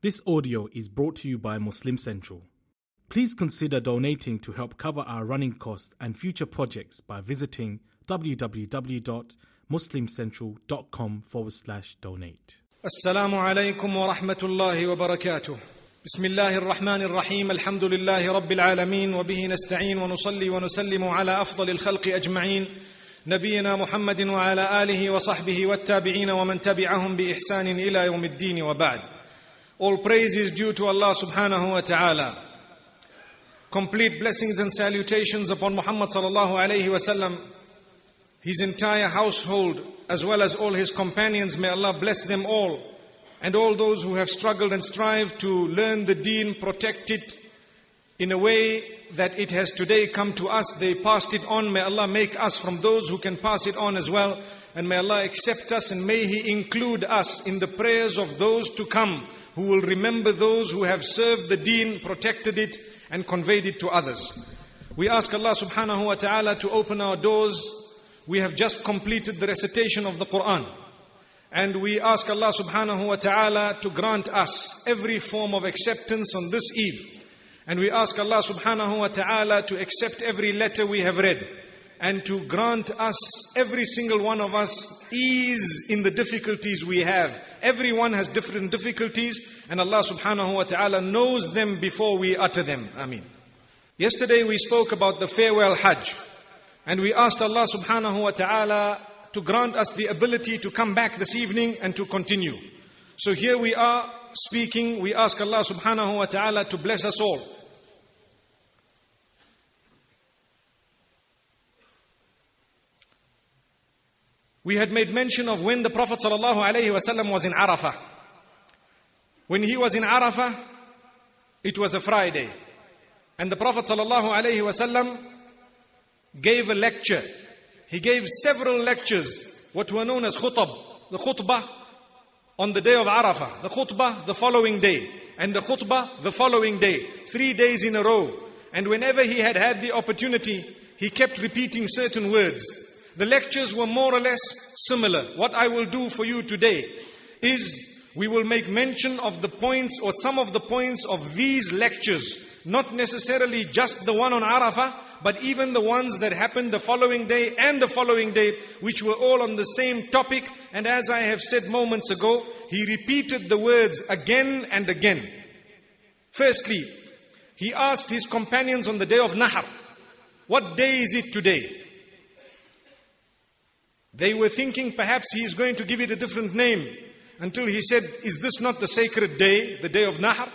This audio is brought to you by Muslim Central. Please consider donating to help cover our running costs and future projects by visiting www.muslimcentral.com forward slash donate. السلام عليكم ورحمة الله وبركاته. بسم الله الرحمن الرحيم، الحمد لله رب العالمين وبه نستعين ونصلي ونسلم على أفضل الخلق أجمعين نبينا محمد وعلى آله وصحبه والتابعين ومن تبعهم بإحسان إلى يوم الدين وبعد. all praise is due to Allah subhanahu wa ta'ala. Complete blessings and salutations upon Muhammad sallallahu alayhi wasallam, his entire household, as well as all his companions. May Allah bless them all. And all those who have struggled and strived to learn the deen, protect it in a way that it has today come to us. They passed it on. May Allah make us from those who can pass it on as well. And may Allah accept us and may He include us in the prayers of those to come who will remember those who have served the deen, protected it, and conveyed it to others. We ask Allah subhanahu wa ta'ala to open our doors. We have just completed the recitation of the Quran. And we ask Allah subhanahu wa ta'ala to grant us every form of acceptance on this eve. And we ask Allah subhanahu wa ta'ala to accept every letter we have read and to grant us, every single one of us, ease in the difficulties we have. Everyone has different difficulties, and Allah subhanahu wa ta'ala knows them before we utter them. Ameen. Yesterday we spoke about the farewell Hajj, and we asked Allah subhanahu wa ta'ala to grant us the ability to come back this evening and to continue. So here we are speaking, we ask Allah subhanahu wa ta'ala to bless us all. We had made mention of when the Prophet ﷺ was in Arafah. When he was in Arafah, it was a Friday. And the Prophet ﷺ gave a lecture. He gave several lectures, what were known as khutab, the khutbah on the day of Arafah, the khutbah the following day, and the khutbah the following day, three days in a row. And whenever he had had the opportunity, he kept repeating certain words. The lectures were more or less similar. What I will do for you today is we will make mention of the points or some of the points of these lectures, not necessarily just the one on Arafah, but even the ones that happened the following day and the following day, which were all on the same topic. And as I have said moments ago, he repeated the words again and again. Firstly, he asked his companions on the day of Nahar, What day is it today? They were thinking perhaps he is going to give it a different name until he said, Is this not the sacred day, the day of Nahar?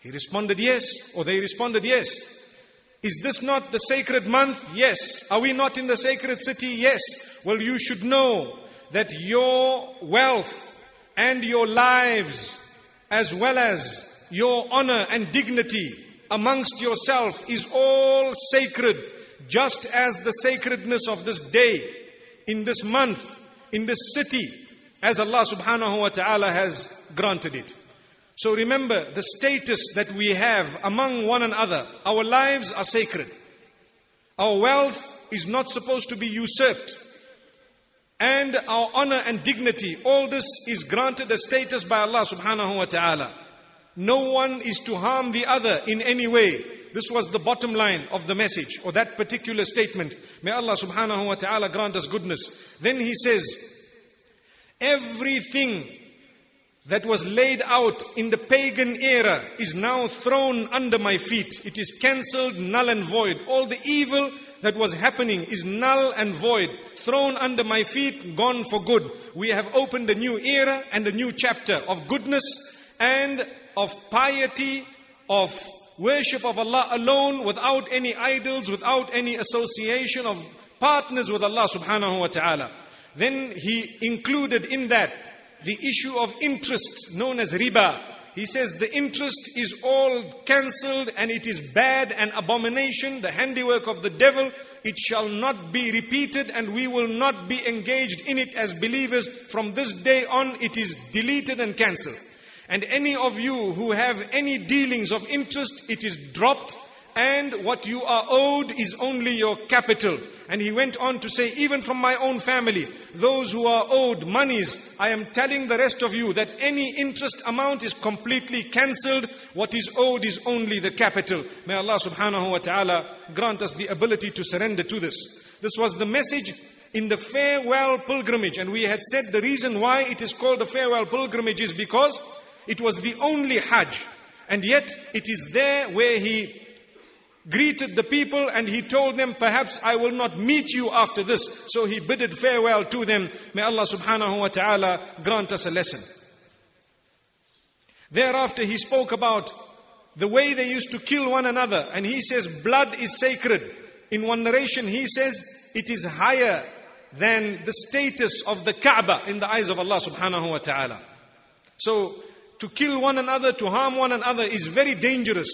He responded, Yes. Or they responded, Yes. Is this not the sacred month? Yes. Are we not in the sacred city? Yes. Well, you should know that your wealth and your lives, as well as your honor and dignity amongst yourself, is all sacred, just as the sacredness of this day in this month, in this city, as Allah subhanahu wa ta'ala has granted it. So remember the status that we have among one another. Our lives are sacred. Our wealth is not supposed to be usurped. And our honor and dignity, all this is granted a status by Allah subhanahu wa ta'ala. No one is to harm the other in any way. This was the bottom line of the message or that particular statement. May Allah subhanahu wa ta'ala grant us goodness. Then he says, everything that was laid out in the pagan era is now thrown under my feet. It is cancelled, null and void. All the evil that was happening is null and void, thrown under my feet, gone for good. We have opened a new era and a new chapter of goodness and of piety, of worship of Allah alone, without any idols, without any association of partners with Allah subhanahu wa ta'ala. Then he included in that the issue of interest known as riba. He says the interest is all cancelled and it is bad and abomination, the handiwork of the devil. It shall not be repeated and we will not be engaged in it as believers. From this day on, it is deleted and cancelled. And any of you who have any dealings of interest, it is dropped and what you are owed is only your capital. And he went on to say, even from my own family, those who are owed monies, I am telling the rest of you that any interest amount is completely cancelled. What is owed is only the capital. May Allah subhanahu wa ta'ala grant us the ability to surrender to this. This was the message in the farewell pilgrimage. And we had said the reason why it is called the farewell pilgrimage is because it was the only Hajj. And yet it is there where he greeted the people and he told them, perhaps I will not meet you after this. So he bidded farewell to them. May Allah subhanahu wa ta'ala grant us a lesson. Thereafter he spoke about the way they used to kill one another. And he says, blood is sacred. In one narration, he says, it is higher than the status of the Kaaba in the eyes of Allah subhanahu wa ta'ala. So, to kill one another, to harm one another is very dangerous.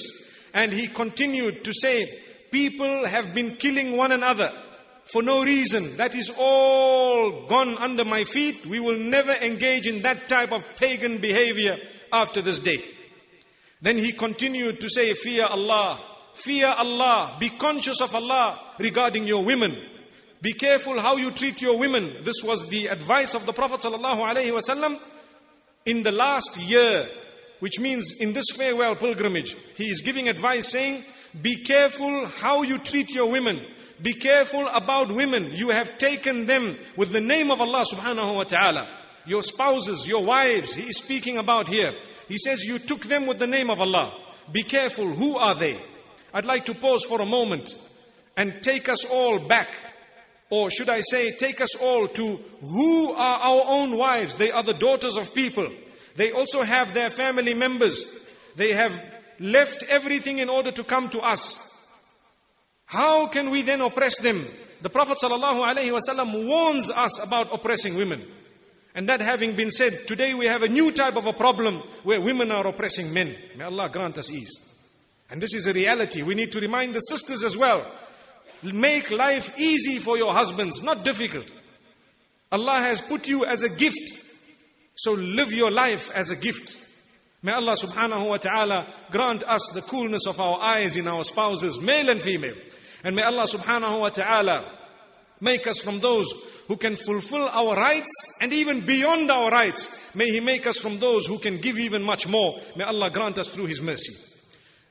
And he continued to say, People have been killing one another for no reason. That is all gone under my feet. We will never engage in that type of pagan behavior after this day. Then he continued to say, Fear Allah, fear Allah, be conscious of Allah regarding your women. Be careful how you treat your women. This was the advice of the Prophet ﷺ in the last year which means in this farewell pilgrimage, he is giving advice saying, be careful how you treat your women. Be careful about women. You have taken them with the name of Allah subhanahu wa ta'ala. Your spouses, your wives, he is speaking about here. He says, You took them with the name of Allah. Be careful. Who are they? I'd like to pause for a moment and take us all back. Or should I say, take us all to who are our own wives? They are the daughters of people. They also have their family members. They have left everything in order to come to us. How can we then oppress them? The Prophet ﷺ warns us about oppressing women. And that having been said, today we have a new type of a problem where women are oppressing men. May Allah grant us ease. And this is a reality. We need to remind the sisters as well. Make life easy for your husbands, not difficult. Allah has put you as a gift so live your life as a gift. May Allah subhanahu wa ta'ala grant us the coolness of our eyes in our spouses, male and female. And may Allah subhanahu wa ta'ala make us from those who can fulfill our rights and even beyond our rights. May He make us from those who can give even much more. May Allah grant us through His mercy.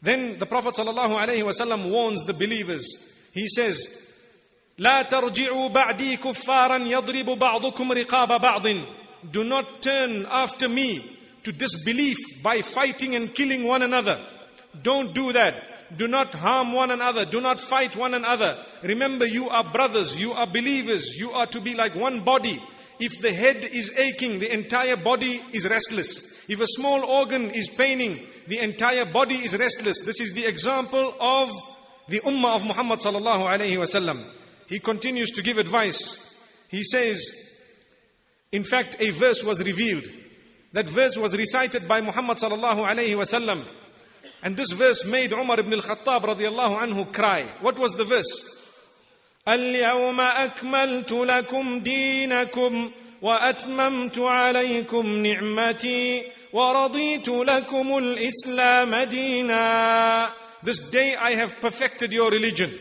Then the Prophet sallallahu alaihi wasallam warns the believers. He says, لا ترجعوا بعدي كفارا يضرب بعضكم رقاب بعض do not turn after me to disbelief by fighting and killing one another. Don't do that. Do not harm one another. Do not fight one another. Remember, you are brothers. You are believers. You are to be like one body. If the head is aching, the entire body is restless. If a small organ is paining, the entire body is restless. This is the example of the ummah of Muhammad sallallahu alayhi wasallam. He continues to give advice. He says, in fact, a verse was revealed. That verse was recited by Muhammad sallallahu alayhi wasallam. And this verse made Umar ibn al-Khattab radiallahu anhu cry. What was the verse? اليوم أكملت لكم دينكم وأتممت عليكم نعمتي ورضيت لكم الإسلام دينا this day I have perfected your religion.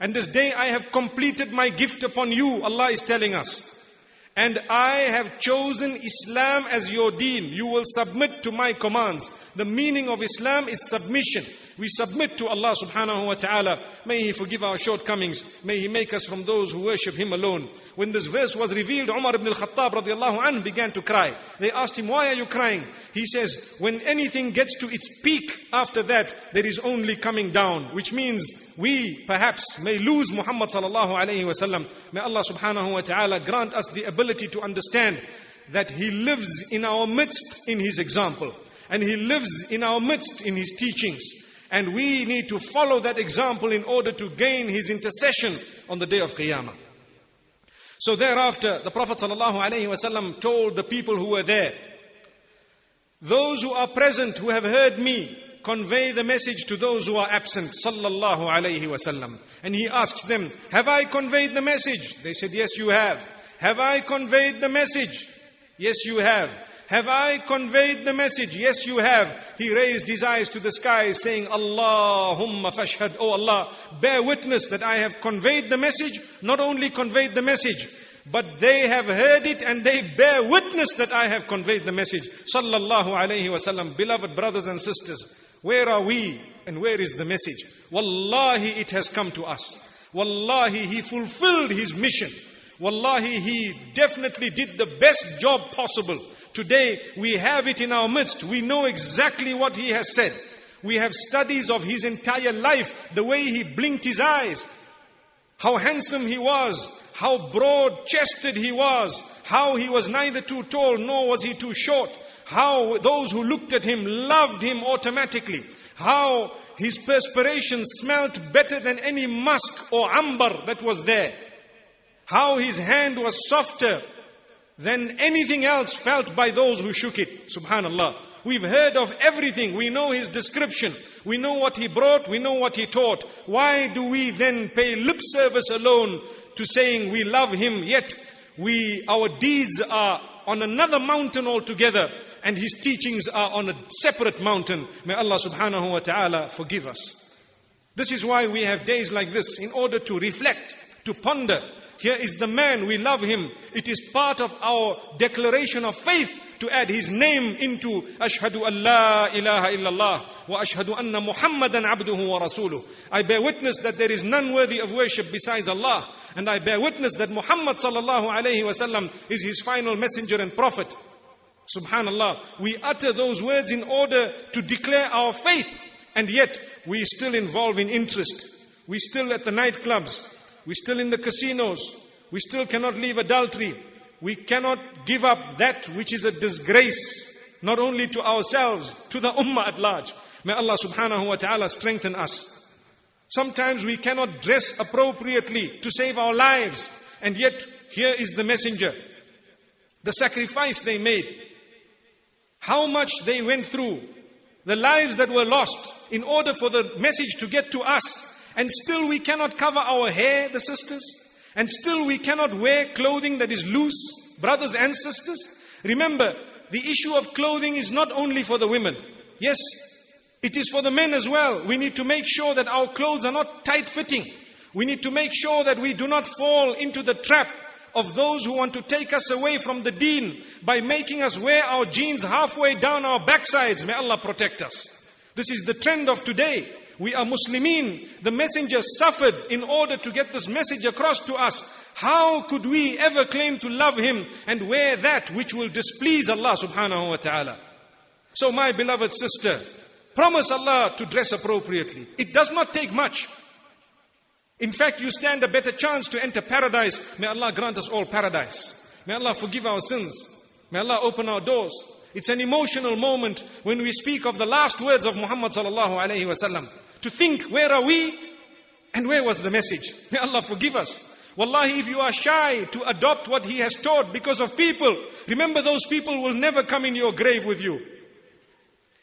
And this day I have completed my gift upon you, Allah is telling us. And I have chosen Islam as your deen. You will submit to my commands. The meaning of Islam is submission. We submit to Allah subhanahu wa ta'ala. May He forgive our shortcomings. May He make us from those who worship Him alone. When this verse was revealed, Umar ibn al-Khattab radiallahu anh began to cry. They asked him, why are you crying? He says, when anything gets to its peak, after that, there is only coming down. Which means we perhaps may lose Muhammad sallallahu alayhi wasallam. May Allah subhanahu wa ta'ala grant us the ability to understand that He lives in our midst in His example. And He lives in our midst in His teachings. And we need to follow that example in order to gain his intercession on the day of Qiyamah. So thereafter, the Prophet ﷺ told the people who were there, those who are present, who have heard me, convey the message to those who are absent. Sallallahu alayhi wasallam. And he asks them, have I conveyed the message? They said, yes, you have. Have I conveyed the message? Yes, you have. Have I conveyed the message? Yes, you have. He raised his eyes to the sky saying, Allahumma fashhad, Oh Allah, bear witness that I have conveyed the message, not only conveyed the message, but they have heard it and they bear witness that I have conveyed the message. Sallallahu alayhi wasallam. Beloved brothers and sisters, where are we and where is the message? Wallahi, it has come to us. Wallahi, he fulfilled his mission. Wallahi, he definitely did the best job possible. Today, we have it in our midst. We know exactly what he has said. We have studies of his entire life, the way he blinked his eyes, how handsome he was, how broad chested he was, how he was neither too tall nor was he too short, how those who looked at him loved him automatically, how his perspiration smelt better than any musk or amber that was there, how his hand was softer than anything else felt by those who shook it. Subhanallah. We've heard of everything. We know his description. We know what he brought. We know what he taught. Why do we then pay lip service alone to saying we love him, yet we, our deeds are on another mountain altogether and his teachings are on a separate mountain. May Allah subhanahu wa ta'ala forgive us. This is why we have days like this in order to reflect, to ponder. Here is the man, we love him. It is part of our declaration of faith to add his name into Ashhadu Allah la ilaha illallah wa ashhadu anna Muhammadan abduhu wa rasuluh. I bear witness that there is none worthy of worship besides Allah. And I bear witness that Muhammad sallallahu alayhi wasallam is his final messenger and prophet. Subhanallah. We utter those words in order to declare our faith. And yet, we still involve in interest. We still at the nightclubs. We still in the casinos. We still cannot leave adultery. We cannot give up that which is a disgrace, not only to ourselves, to the ummah at large. May Allah subhanahu wa ta'ala strengthen us. Sometimes we cannot dress appropriately to save our lives. And yet, here is the messenger. The sacrifice they made. How much they went through. The lives that were lost in order for the message to get to us. And still we cannot cover our hair, the sisters. And still we cannot wear clothing that is loose, brothers and sisters. Remember, the issue of clothing is not only for the women. Yes, it is for the men as well. We need to make sure that our clothes are not tight fitting. We need to make sure that we do not fall into the trap of those who want to take us away from the deen by making us wear our jeans halfway down our backsides. May Allah protect us. This is the trend of today. We are Muslimin. The messenger suffered in order to get this message across to us. How could we ever claim to love him and wear that which will displease Allah subhanahu wa ta'ala? So my beloved sister, promise Allah to dress appropriately. It does not take much. In fact, you stand a better chance to enter paradise. May Allah grant us all paradise. May Allah forgive our sins. May Allah open our doors. It's an emotional moment when we speak of the last words of Muhammad sallallahu alayhi wasallam. To think, where are we? And where was the message? May Allah forgive us. Wallahi, if you are shy to adopt what He has taught because of people, remember those people will never come in your grave with you.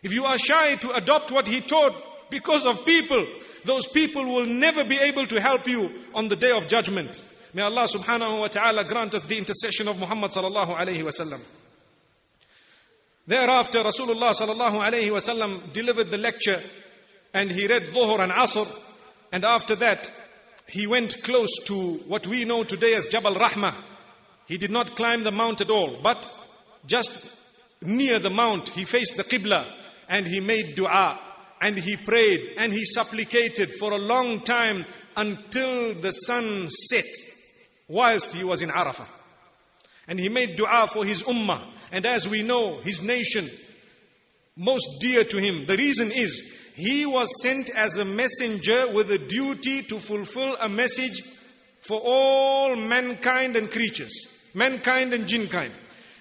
If you are shy to adopt what He taught because of people, those people will never be able to help you on the day of judgment. May Allah subhanahu wa ta'ala grant us the intercession of Muhammad sallallahu alayhi wa sallam. Thereafter, Rasulullah sallallahu alayhi wa sallam delivered the lecture and he read Dhuhr and Asr. And after that, he went close to what we know today as Jabal Rahmah. He did not climb the mount at all, but just near the mount, he faced the Qibla and he made dua and he prayed and he supplicated for a long time until the sun set whilst he was in Arafah. And he made dua for his ummah. And as we know, his nation, most dear to him. The reason is he was sent as a messenger with a duty to fulfill a message for all mankind and creatures, mankind and jinnkind.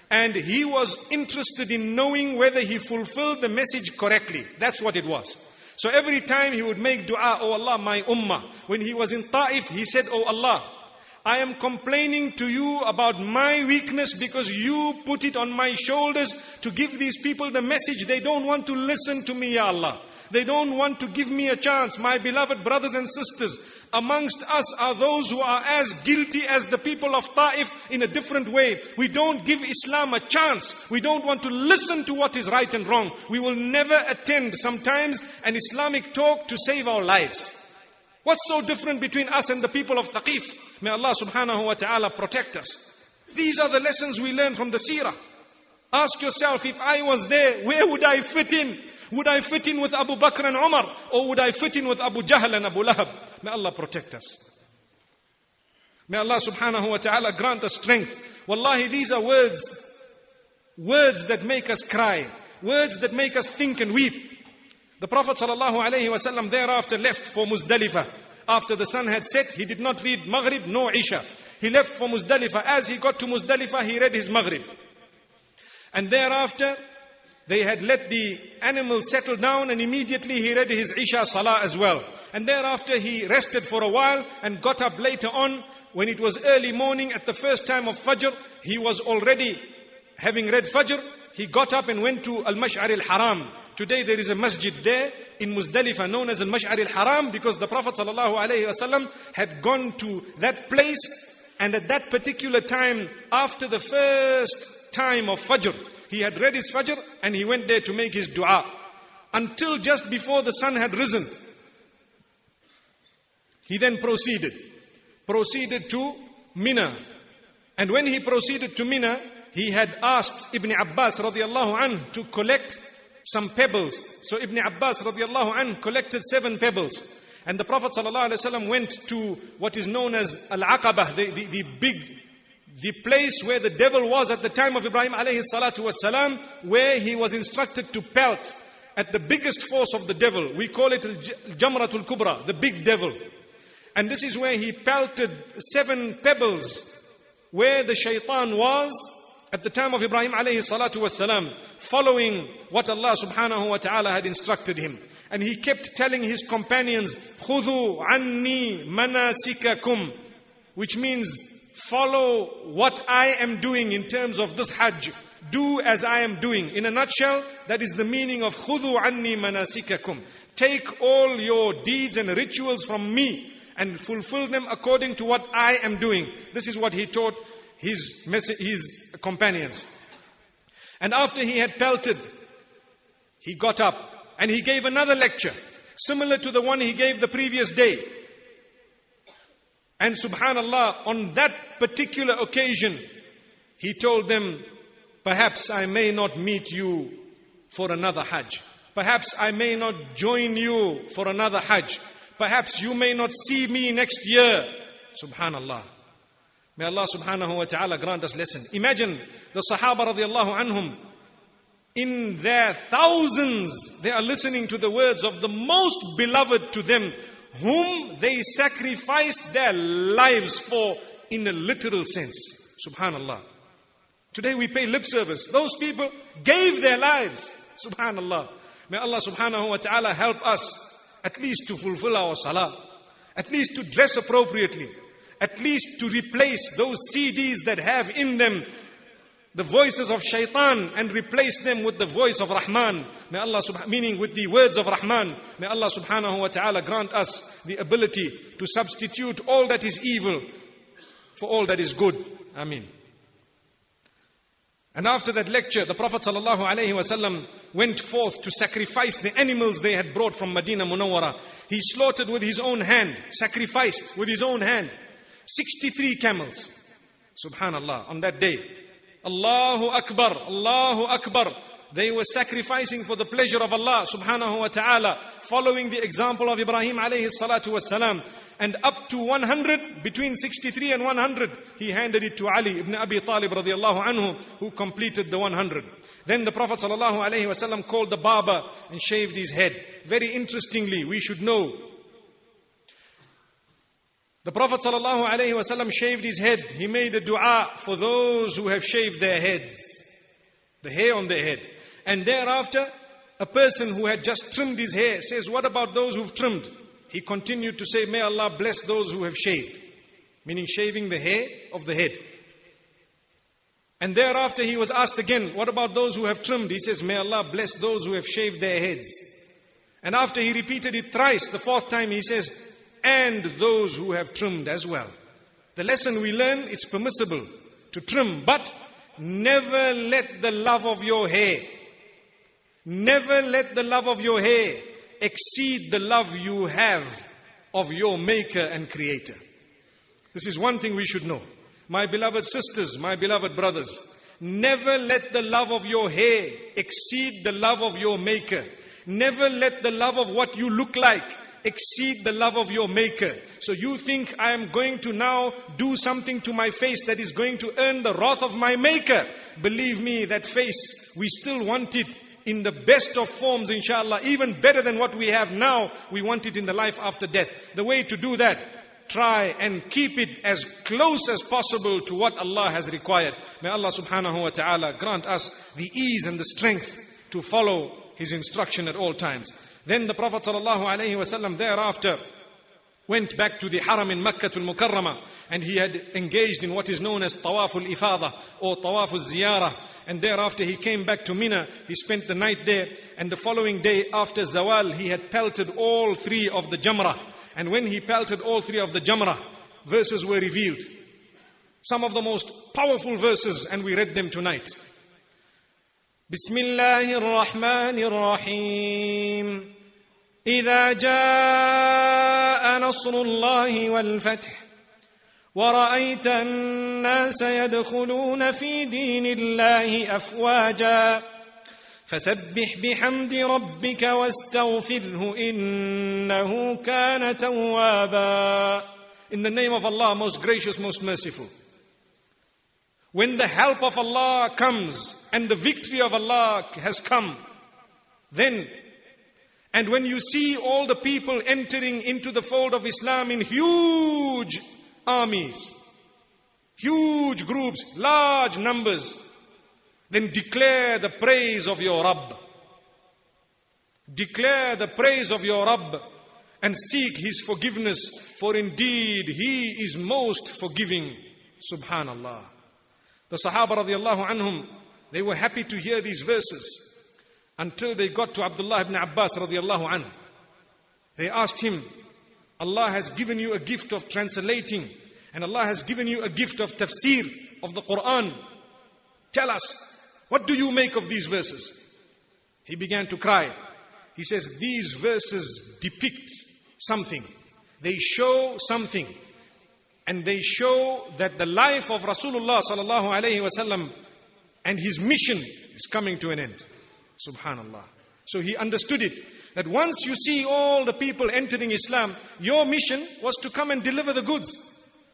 And he was interested in knowing whether he fulfilled the message correctly. That's what it was. So every time he would make dua, Oh Allah, my ummah. When he was in Ta'if, he said, Oh Allah, I am complaining to you about my weakness because you put it on my shoulders to give these people the message. They don't want to listen to me, Ya Allah. They don't want to give me a chance. My beloved brothers and sisters, amongst us are those who are as guilty as the people of Ta'if in a different way. We don't give Islam a chance. We don't want to listen to what is right and wrong. We will never attend sometimes an Islamic talk to save our lives. What's so different between us and the people of Thaqif? May Allah subhanahu wa ta'ala protect us. These are the lessons we learn from the seerah. Ask yourself, if I was there, where would I fit in? Would I fit in with Abu Bakr and Umar? Or would I fit in with Abu Jahl and Abu Lahab? May Allah protect us. May Allah subhanahu wa ta'ala grant us strength. Wallahi, these are words, words that make us cry, words that make us think and weep. The Prophet sallallahu alaihi wasallam thereafter left for Muzdalifah. After the sun had set, he did not read Maghrib nor Isha. He left for Muzdalifah. As he got to Muzdalifah, he read his Maghrib. And thereafter, they had let the animal settle down and immediately he read his Isha Salah as well. And thereafter he rested for a while and got up later on when it was early morning at the first time of Fajr. He was already having read Fajr. He got up and went to Al-Mash'ar al-Haram. Today there is a masjid there in Muzdalifah known as Al-Mash'ar al-Haram because the Prophet ﷺ had gone to that place and at that particular time after the first time of Fajr he had read his Fajr and he went there to make his dua. Until just before the sun had risen. He then proceeded. Proceeded to Mina. And when he proceeded to Mina, he had asked Ibn Abbas radiallahu anh to collect some pebbles. So Ibn Abbas radiallahu anh collected seven pebbles. And the Prophet went to what is known as Al-Aqabah, the, the, the big the place where the devil was at the time of Ibrahim alayhi salatu wasalam, where he was instructed to pelt at the biggest force of the devil. We call it Jamratul Kubra, the big devil. And this is where he pelted seven pebbles where the shaitan was at the time of Ibrahim alayhi salatu wasalam, following what Allah subhanahu wa ta'ala had instructed him. And he kept telling his companions, خُذُوا عَنِّي مَنَاسِكَكُمْ Which means, follow what I am doing in terms of this Hajj. Do as I am doing. In a nutshell, that is the meaning of khudu anni manasikakum. Take all your deeds and rituals from me and fulfill them according to what I am doing. This is what he taught his, his companions. And after he had pelted, he got up and he gave another lecture, similar to the one he gave the previous day. And subhanallah, on that particular occasion, he told them, Perhaps I may not meet you for another Hajj. Perhaps I may not join you for another Hajj. Perhaps you may not see me next year. Subhanallah. May Allah subhanahu wa ta'ala grant us lesson. Imagine the Sahaba radiallahu anhum. In their thousands, they are listening to the words of the most beloved to them whom they sacrificed their lives for in a literal sense. Subhanallah. Today we pay lip service. Those people gave their lives. Subhanallah. May Allah subhanahu wa ta'ala help us at least to fulfill our salah, at least to dress appropriately, at least to replace those CDs that have in them the voices of shaitan and replace them with the voice of Rahman. May Allah, meaning with the words of Rahman. May Allah subhanahu wa ta'ala grant us the ability to substitute all that is evil for all that is good. Ameen. And after that lecture, the Prophet ﷺ went forth to sacrifice the animals they had brought from Medina Munawwara. He slaughtered with his own hand, sacrificed with his own hand, 63 camels. Subhanallah, on that day. Allahu Akbar, Allahu Akbar. They were sacrificing for the pleasure of Allah subhanahu wa ta'ala, following the example of Ibrahim alayhi salatu wasalam. And up to 100, between 63 and 100, he handed it to Ali ibn Abi Talib radiallahu anhu, who completed the 100. Then the Prophet sallallahu alayhi wasallam called the barber and shaved his head. Very interestingly, we should know the Prophet ﷺ shaved his head. He made a dua for those who have shaved their heads, the hair on their head. And thereafter, a person who had just trimmed his hair says, What about those who've trimmed? He continued to say, May Allah bless those who have shaved, meaning shaving the hair of the head. And thereafter, he was asked again, What about those who have trimmed? He says, May Allah bless those who have shaved their heads. And after he repeated it thrice, the fourth time, he says, and those who have trimmed as well. The lesson we learn, it's permissible to trim, but never let the love of your hair, never let the love of your hair exceed the love you have of your maker and creator. This is one thing we should know. My beloved sisters, my beloved brothers, never let the love of your hair exceed the love of your maker. Never let the love of what you look like exceed the love of your maker. So you think I am going to now do something to my face that is going to earn the wrath of my maker. Believe me, that face, we still want it in the best of forms, inshallah, even better than what we have now. We want it in the life after death. The way to do that, try and keep it as close as possible to what Allah has required. May Allah subhanahu wa ta'ala grant us the ease and the strength to follow His instruction at all times. Then the Prophet ﷺ thereafter went back to the Haram in Makkah al-Mukarramah and he had engaged in what is known as Tawaf al-Ifada or Tawaf al-Ziyarah and thereafter he came back to Mina. He spent the night there. And the following day after Zawal, he had pelted all three of the Jamrah. And when he pelted all three of the Jamrah, verses were revealed. Some of the most powerful verses, and we read them tonight. Bismillahir Rahmanir Rahim. اذا جاء نصر الله والفتح ورايت الناس يدخلون في دين الله افواجا فسبح بحمد ربك واستغفره انه كان توابا In the name of Allah, most gracious, most merciful. When the help of Allah comes and the victory of Allah has come, then and when you see all the people entering into the fold of Islam in huge armies, huge groups, large numbers, then declare the praise of your Rabb. Declare the praise of your Rabb and seek His forgiveness, for indeed He is most forgiving. Subhanallah. The Sahaba radiallahu anhum, they were happy to hear these verses until they got to Abdullah ibn Abbas radiallahu anhu. They asked him, Allah has given you a gift of translating and Allah has given you a gift of tafsir of the Quran. Tell us, what do you make of these verses? He began to cry. He says, These verses depict something. They show something. And they show that the life of Rasulullah and his mission is coming to an end. Subhanallah. So he understood it. That once you see all the people entering Islam, your mission was to come and deliver the goods.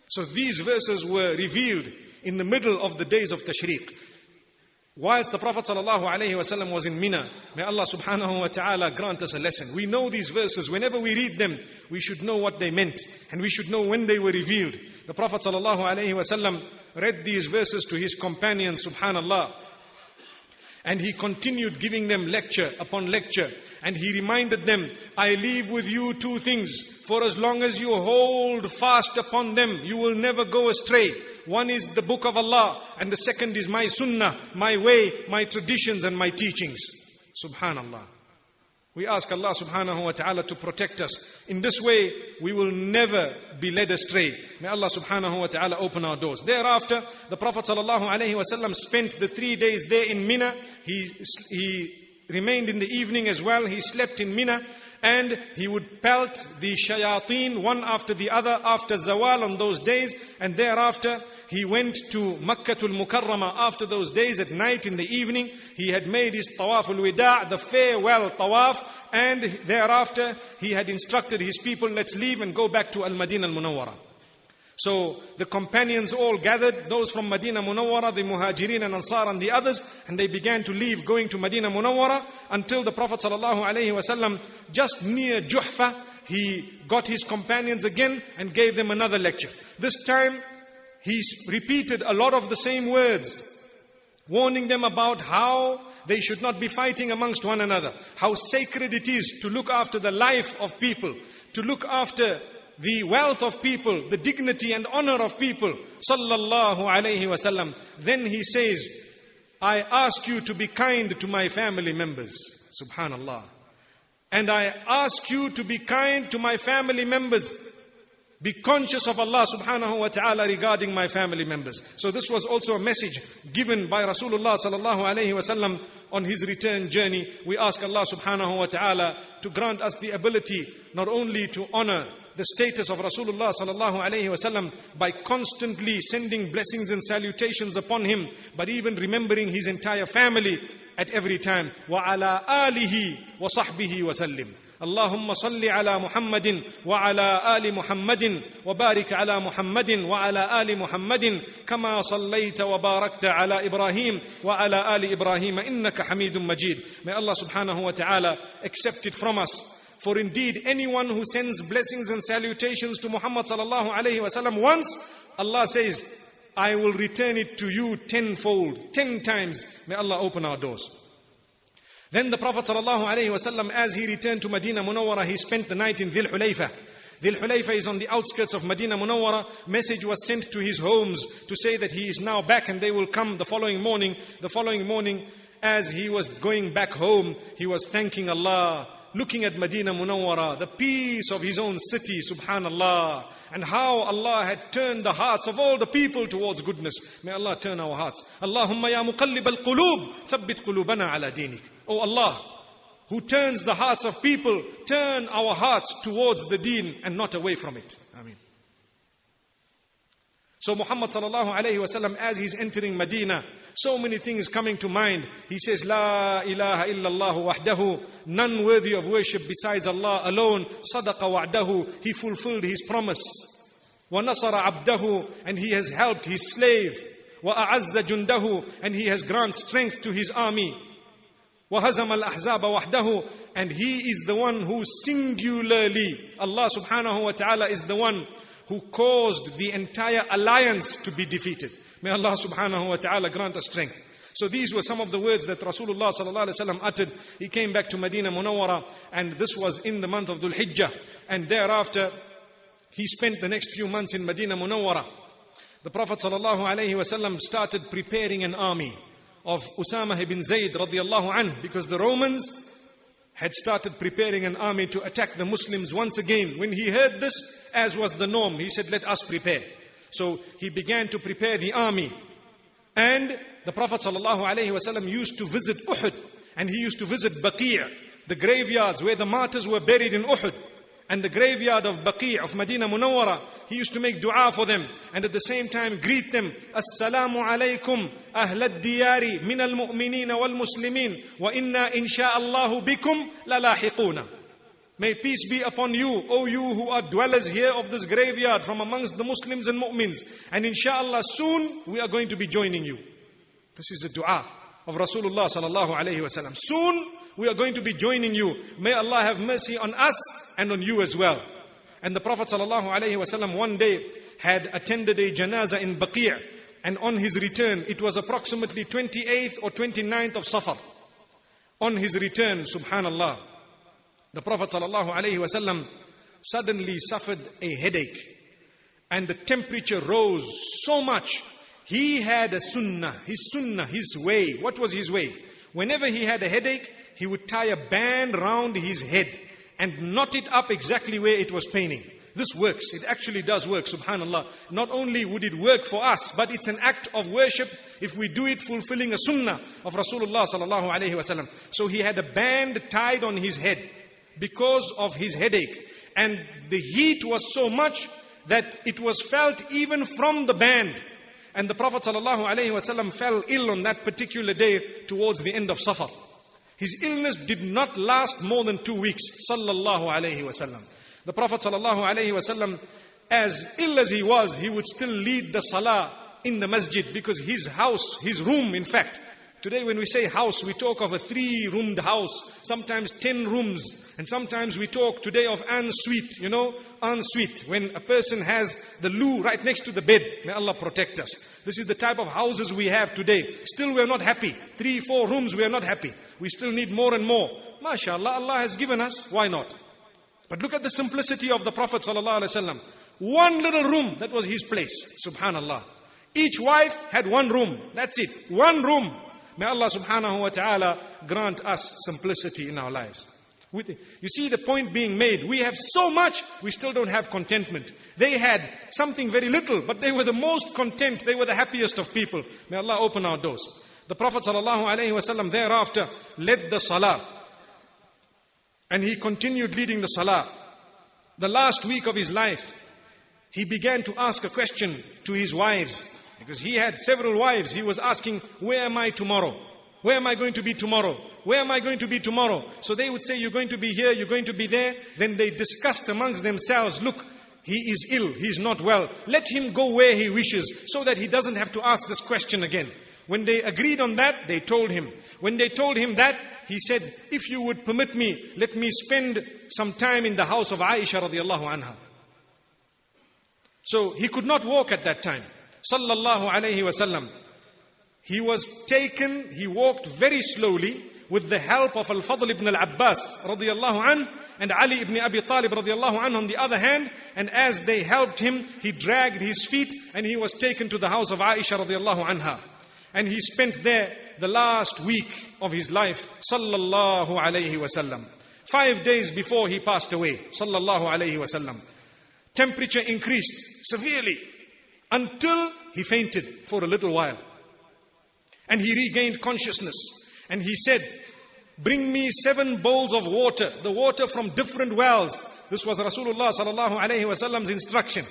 So these verses were revealed in the middle of the days of Tashriq. Whilst the Prophet ﷺ was in Mina, may Allah subhanahu wa ta'ala grant us a lesson. We know these verses. Whenever we read them, we should know what they meant. And we should know when they were revealed. The Prophet ﷺ read these verses to his companions, subhanallah. And he continued giving them lecture upon lecture. And he reminded them, I leave with you two things. For as long as you hold fast upon them, you will never go astray. One is the book of Allah, and the second is my sunnah, my way, my traditions, and my teachings. Subhanallah. We ask Allah subhanahu wa ta'ala to protect us. In this way, we will never be led astray. May Allah subhanahu wa ta'ala open our doors. Thereafter, the Prophet sallallahu alayhi wa spent the three days there in Mina. He, he remained in the evening as well. He slept in Mina and he would pelt the shayateen one after the other after zawal on those days and thereafter he went to Makkah al Mukarramah after those days at night in the evening. He had made his tawaf al wida, the farewell tawaf, and thereafter he had instructed his people, let's leave and go back to Al Madinah al Munawwara. So the companions all gathered, those from Medina Munawwara, the Muhajirin and Ansar and the others, and they began to leave going to Medina Munawwara until the Prophet ﷺ, just near Juhfa, he got his companions again and gave them another lecture. This time he repeated a lot of the same words, warning them about how they should not be fighting amongst one another, how sacred it is to look after the life of people, to look after the wealth of people, the dignity and honor of people. Sallallahu alayhi wasallam. Then he says, I ask you to be kind to my family members. Subhanallah. And I ask you to be kind to my family members be conscious of Allah subhanahu wa ta'ala regarding my family members. So this was also a message given by Rasulullah sallallahu alayhi wasallam on his return journey. We ask Allah subhanahu wa ta'ala to grant us the ability not only to honor the status of Rasulullah sallallahu alayhi wasallam by constantly sending blessings and salutations upon him, but even remembering his entire family at every time. Wa ala alihi wa sahibi wa sallim. اللهم صل على محمد وعلى ال محمد وبارك على محمد وعلى ال محمد كما صليت وباركت على إبراهيم وعلى ال إبراهيم انك حميد مجيد may Allah subhanahu wa ta'ala accept it from us for indeed anyone who sends blessings and salutations to Muhammad sallallahu alayhi wasallam once Allah says I will return it to you tenfold ten times may Allah open our doors Then the Prophet ﷺ, as he returned to Medina Munawwara, he spent the night in Dhil Hulayfa. Dhil Hulayfa is on the outskirts of Medina Munawwara. Message was sent to his homes to say that he is now back and they will come the following morning. The following morning, as he was going back home, he was thanking Allah looking at Medina Munawwara, the peace of his own city, subhanallah, and how Allah had turned the hearts of all the people towards goodness. May Allah turn our hearts. Allahumma ya muqallib al-qulub, thabbit qulubana ala dinik. Oh Allah, who turns the hearts of people, turn our hearts towards the deen and not away from it. Ameen. So Muhammad sallallahu alayhi wasallam, as he's entering Medina, so many things coming to mind. He says, La ilaha illallah wahdahu, none worthy of worship besides Allah alone. Sadaqa wa'dahu, he fulfilled his promise. Wa nasara abdahu, and he has helped his slave. Wa a'azza jundahu, and he has granted strength to his army. Wa hazama al-ahzaba wahdahu, and he is the one who singularly, Allah subhanahu wa ta'ala is the one who caused the entire alliance to be defeated. May Allah subhanahu wa ta'ala grant us strength. So these were some of the words that Rasulullah sallallahu uttered. He came back to Medina Munawwara and this was in the month of Dhul Hijjah. And thereafter, he spent the next few months in Medina Munawwara. The Prophet sallallahu started preparing an army of Usama ibn Zayd radiallahu anhu because the Romans had started preparing an army to attack the Muslims once again. When he heard this, as was the norm. He said, Let us prepare. So he began to prepare the army. And the Prophet ﷺ used to visit Uhud and he used to visit Baqi', the graveyards where the martyrs were buried in Uhud. And the graveyard of Baqi' of Medina Munawwara, he used to make dua for them and at the same time greet them. Assalamu alaykum أهل الديار من المؤمنين والمسلمين وإنا إن شاء الله بكم للاحقون May peace be upon you, O you who are dwellers here of this graveyard from amongst the Muslims and mu'mins. And inshallah soon we are going to be joining you. This is the dua of Rasulullah sallallahu alayhi wasallam. Soon we are going to be joining you. May Allah have mercy on us and on you as well. And the Prophet sallallahu alayhi wasallam one day had attended a janaza in Baqi' and on his return it was approximately 28th or 29th of Safar. On his return, subhanallah, the Prophet ﷺ suddenly suffered a headache and the temperature rose so much. He had a sunnah, his sunnah, his way. What was his way? Whenever he had a headache, he would tie a band round his head and knot it up exactly where it was paining. This works. It actually does work, subhanAllah. Not only would it work for us, but it's an act of worship if we do it fulfilling a sunnah of Rasulullah. So he had a band tied on his head because of his headache. And the heat was so much that it was felt even from the band. And the Prophet ﷺ fell ill on that particular day towards the end of Safar. His illness did not last more than two weeks. Sallallahu alayhi wasallam. The Prophet ﷺ, as ill as he was, he would still lead the salah in the masjid because his house, his room, in fact. Today, when we say house, we talk of a three roomed house, sometimes ten rooms, and sometimes we talk today of ensuite, you know, ensuite, when a person has the loo right next to the bed. May Allah protect us. This is the type of houses we have today. Still, we are not happy. Three, four rooms, we are not happy. We still need more and more. MashaAllah, Allah has given us. Why not? But look at the simplicity of the Prophet ﷺ. One little room, that was his place. Subhanallah. Each wife had one room. That's it. One room. May Allah subhanahu wa ta'ala grant us simplicity in our lives. You see the point being made. We have so much, we still don't have contentment. They had something very little, but they were the most content. They were the happiest of people. May Allah open our doors. The Prophet ﷺ thereafter led the salah. And he continued leading the salah. The last week of his life, he began to ask a question to his wives. Because he had several wives. He was asking, Where am I tomorrow? Where am I going to be tomorrow? Where am I going to be tomorrow? So they would say, You're going to be here, you're going to be there. Then they discussed amongst themselves, Look, he is ill, he's not well. Let him go where he wishes so that he doesn't have to ask this question again. When they agreed on that, they told him. When they told him that, he said, If you would permit me, let me spend some time in the house of Aisha radiallahu anha. So he could not walk at that time. Sallallahu alayhi wasallam. He was taken, he walked very slowly with the help of Al-Fadl ibn al-Abbas radiallahu anh and Ali ibn Abi Talib radiallahu anh on the other hand. And as they helped him, he dragged his feet and he was taken to the house of Aisha radiallahu anha. And he spent there the last week of his life, sallallahu alayhi wasallam. Five days before he passed away, sallallahu alayhi wasallam. Temperature increased severely until he fainted for a little while. And he regained consciousness. And he said, Bring me seven bowls of water, the water from different wells. This was Rasulullah sallallahu alayhi wasallam's instruction.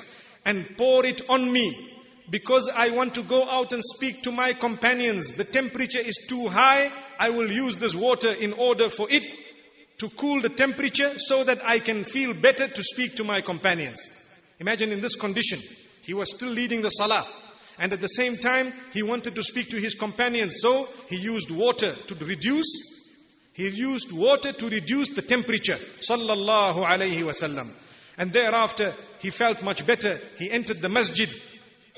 And pour it on me because I want to go out and speak to my companions. The temperature is too high. I will use this water in order for it to cool the temperature so that I can feel better to speak to my companions. Imagine in this condition, he was still leading the salah. And at the same time, he wanted to speak to his companions. So he used water to reduce. He used water to reduce the temperature. Sallallahu alayhi wasallam. And thereafter, he felt much better. He entered the masjid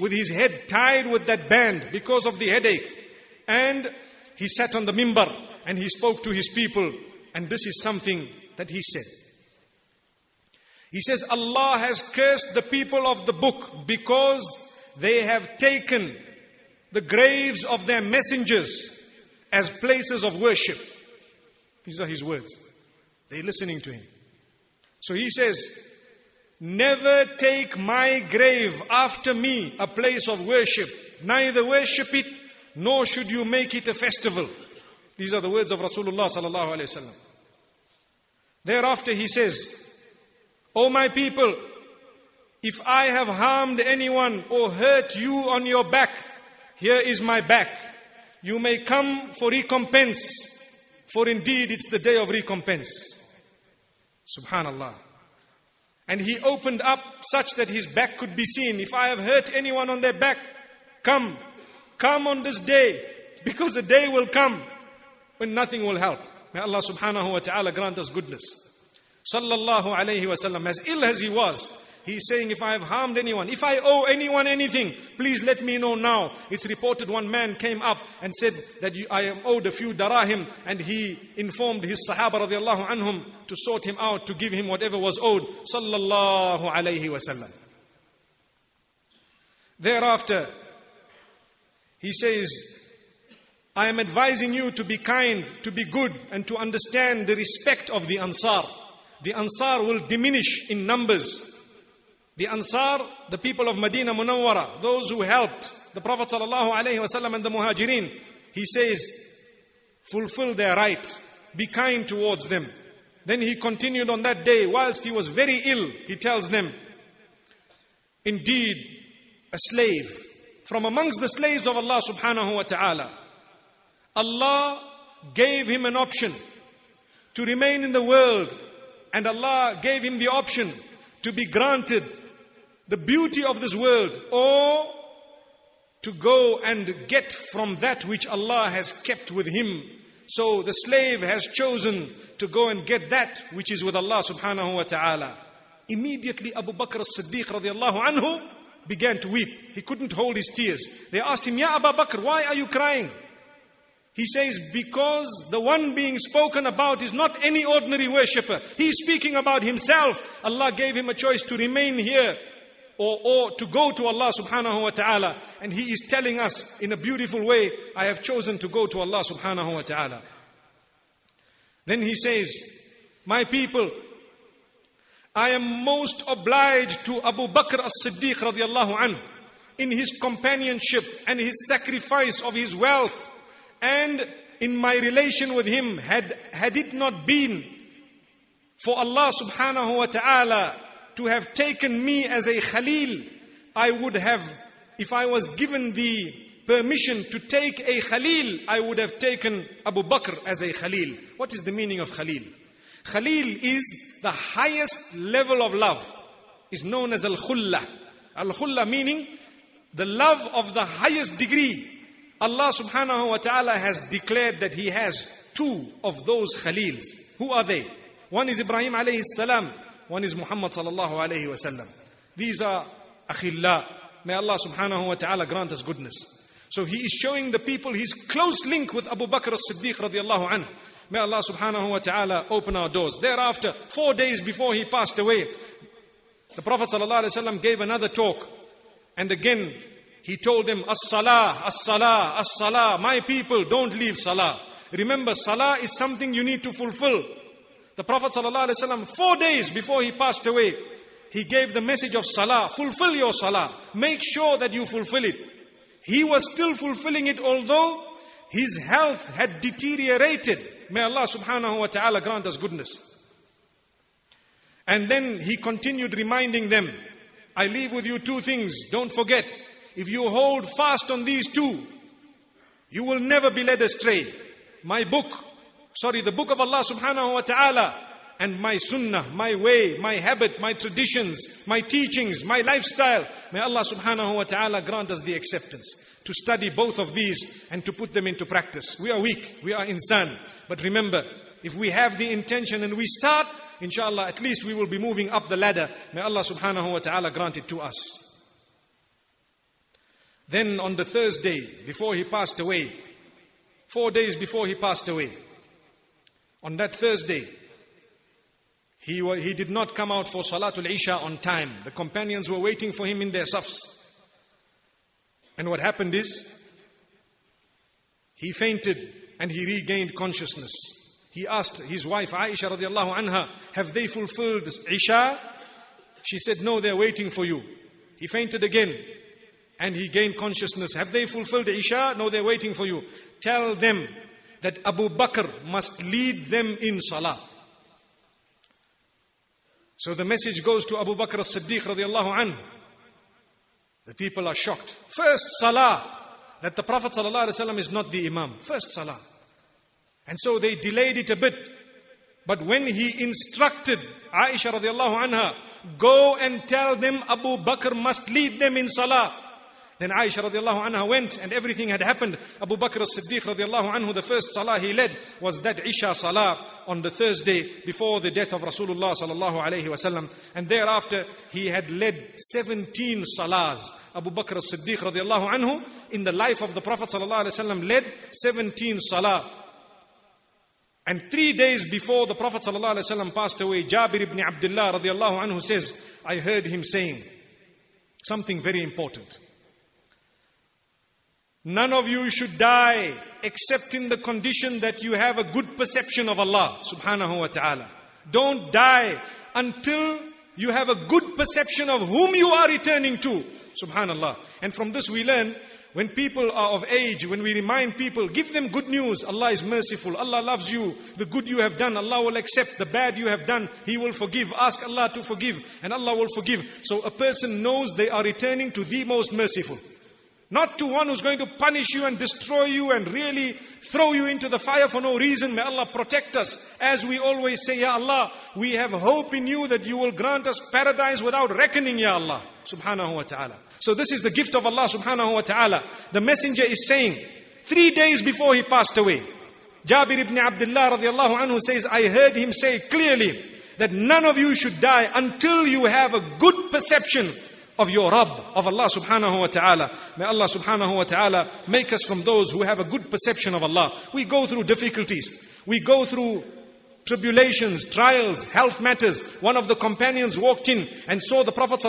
with his head tied with that band because of the headache. And he sat on the mimbar and he spoke to his people. And this is something that he said. He says, Allah has cursed the people of the book because they have taken the graves of their messengers as places of worship. These are his words. They're listening to him. So he says, Never take my grave after me a place of worship. Neither worship it, nor should you make it a festival. These are the words of Rasulullah. Thereafter he says, O my people, if I have harmed anyone or hurt you on your back, here is my back. You may come for recompense, for indeed it's the day of recompense. Subhanallah. And he opened up such that his back could be seen. If I have hurt anyone on their back, come, come on this day, because the day will come when nothing will help. May Allah subhanahu wa ta'ala grant us goodness. Sallallahu alayhi wa sallam, as ill as he was, He's saying, if I have harmed anyone, if I owe anyone anything, please let me know now. It's reported one man came up and said that I am owed a few darahim, and he informed his Sahaba radiallahu anhum to sort him out, to give him whatever was owed. Sallallahu alayhi wasallam. Thereafter, he says, I am advising you to be kind, to be good, and to understand the respect of the Ansar. The Ansar will diminish in numbers the Ansar, the people of Medina Munawwara, those who helped the Prophet ﷺ and the Muhajirin, he says, fulfill their right, be kind towards them. Then he continued on that day, whilst he was very ill, he tells them, Indeed, a slave from amongst the slaves of Allah subhanahu wa ta'ala, Allah gave him an option to remain in the world, and Allah gave him the option to be granted the beauty of this world or to go and get from that which Allah has kept with him. So the slave has chosen to go and get that which is with Allah subhanahu wa ta'ala. Immediately Abu Bakr as-Siddiq radiallahu anhu began to weep. He couldn't hold his tears. They asked him, Ya Abu Bakr, why are you crying? He says, because the one being spoken about is not any ordinary worshipper. He is speaking about himself. Allah gave him a choice to remain here or, or to go to Allah subhanahu wa ta'ala. And He is telling us in a beautiful way, I have chosen to go to Allah subhanahu wa ta'ala. Then He says, My people, I am most obliged to Abu Bakr as-Siddiq radiallahu anhu in his companionship and his sacrifice of his wealth and in my relation with him had, had it not been for Allah subhanahu wa ta'ala to have taken me as a Khalil, I would have, if I was given the permission to take a Khalil, I would have taken Abu Bakr as a Khalil. What is the meaning of Khalil? Khalil is the highest level of love, is known as Al Khulla. Al Khulla meaning the love of the highest degree. Allah subhanahu wa ta'ala has declared that He has two of those Khalils. Who are they? One is Ibrahim alayhi salam, one is Muhammad sallallahu alayhi wa sallam. These are akhillah. May Allah subhanahu wa ta'ala grant us goodness. So he is showing the people his close link with Abu Bakr as-Siddiq radiallahu anhu. May Allah subhanahu wa ta'ala open our doors. Thereafter, four days before he passed away, the Prophet ﷺ gave another talk. And again, he told them, As-salah, as-salah, as-salah. My people, don't leave salah. Remember, salah is something you need to fulfill. The Prophet ﷺ, four days before he passed away, he gave the message of salah. Fulfill your salah. Make sure that you fulfill it. He was still fulfilling it although his health had deteriorated. May Allah subhanahu wa ta'ala grant us goodness. And then he continued reminding them, I leave with you two things. Don't forget, if you hold fast on these two, you will never be led astray. My book, sorry, the book of Allah subhanahu wa ta'ala, and my sunnah, my way, my habit, my traditions, my teachings, my lifestyle. May Allah subhanahu wa ta'ala grant us the acceptance to study both of these and to put them into practice. We are weak, we are insan. But remember, if we have the intention and we start, inshallah, at least we will be moving up the ladder. May Allah subhanahu wa ta'ala grant it to us. Then on the Thursday, before he passed away, four days before he passed away, on that Thursday, he, he did not come out for Salatul Isha on time. The companions were waiting for him in their safs. And what happened is, he fainted and he regained consciousness. He asked his wife Aisha radiallahu anha, have they fulfilled Isha? She said, no, they're waiting for you. He fainted again and he gained consciousness. Have they fulfilled Isha? No, they're waiting for you. Tell them that Abu Bakr must lead them in Salah. So the message goes to Abu Bakr as-Siddiq radiallahu anhu. The people are shocked. First salah, that the Prophet ﷺ is not the Imam. First salah. And so they delayed it a bit. But when he instructed Aisha radiallahu anha, go and tell them Abu Bakr must lead them in salah. Then Aisha radiallahu anha went and everything had happened. Abu Bakr as-Siddiq radiallahu anhu, the first salah he led was that Isha salah on the Thursday before the death of Rasulullah sallallahu alayhi wasallam. And thereafter he had led 17 salahs. Abu Bakr as-Siddiq radiallahu anhu in the life of the Prophet sallallahu alayhi wasallam led 17 salah. And three days before the Prophet ﷺ passed away, Jabir ibn Abdullah radiallahu anhu says, I heard him saying something very important. None of you should die except in the condition that you have a good perception of Allah subhanahu wa ta'ala. Don't die until you have a good perception of whom you are returning to. Subhanallah. And from this we learn when people are of age, when we remind people, give them good news. Allah is merciful. Allah loves you. The good you have done, Allah will accept. The bad you have done, He will forgive. Ask Allah to forgive, and Allah will forgive. So a person knows they are returning to the most merciful. Not to one who's going to punish you and destroy you and really throw you into the fire for no reason. May Allah protect us. As we always say, Ya Allah, we have hope in you that you will grant us paradise without reckoning, Ya Allah. Subhanahu wa ta'ala. So this is the gift of Allah subhanahu wa ta'ala. The messenger is saying, three days before he passed away, Jabir ibn Abdullah radiallahu anhu says, I heard him say clearly that none of you should die until you have a good perception of your Rabb, of Allah subhanahu wa ta'ala. May Allah subhanahu wa ta'ala make us from those who have a good perception of Allah. We go through difficulties. We go through tribulations, trials, health matters. One of the companions walked in and saw the Prophet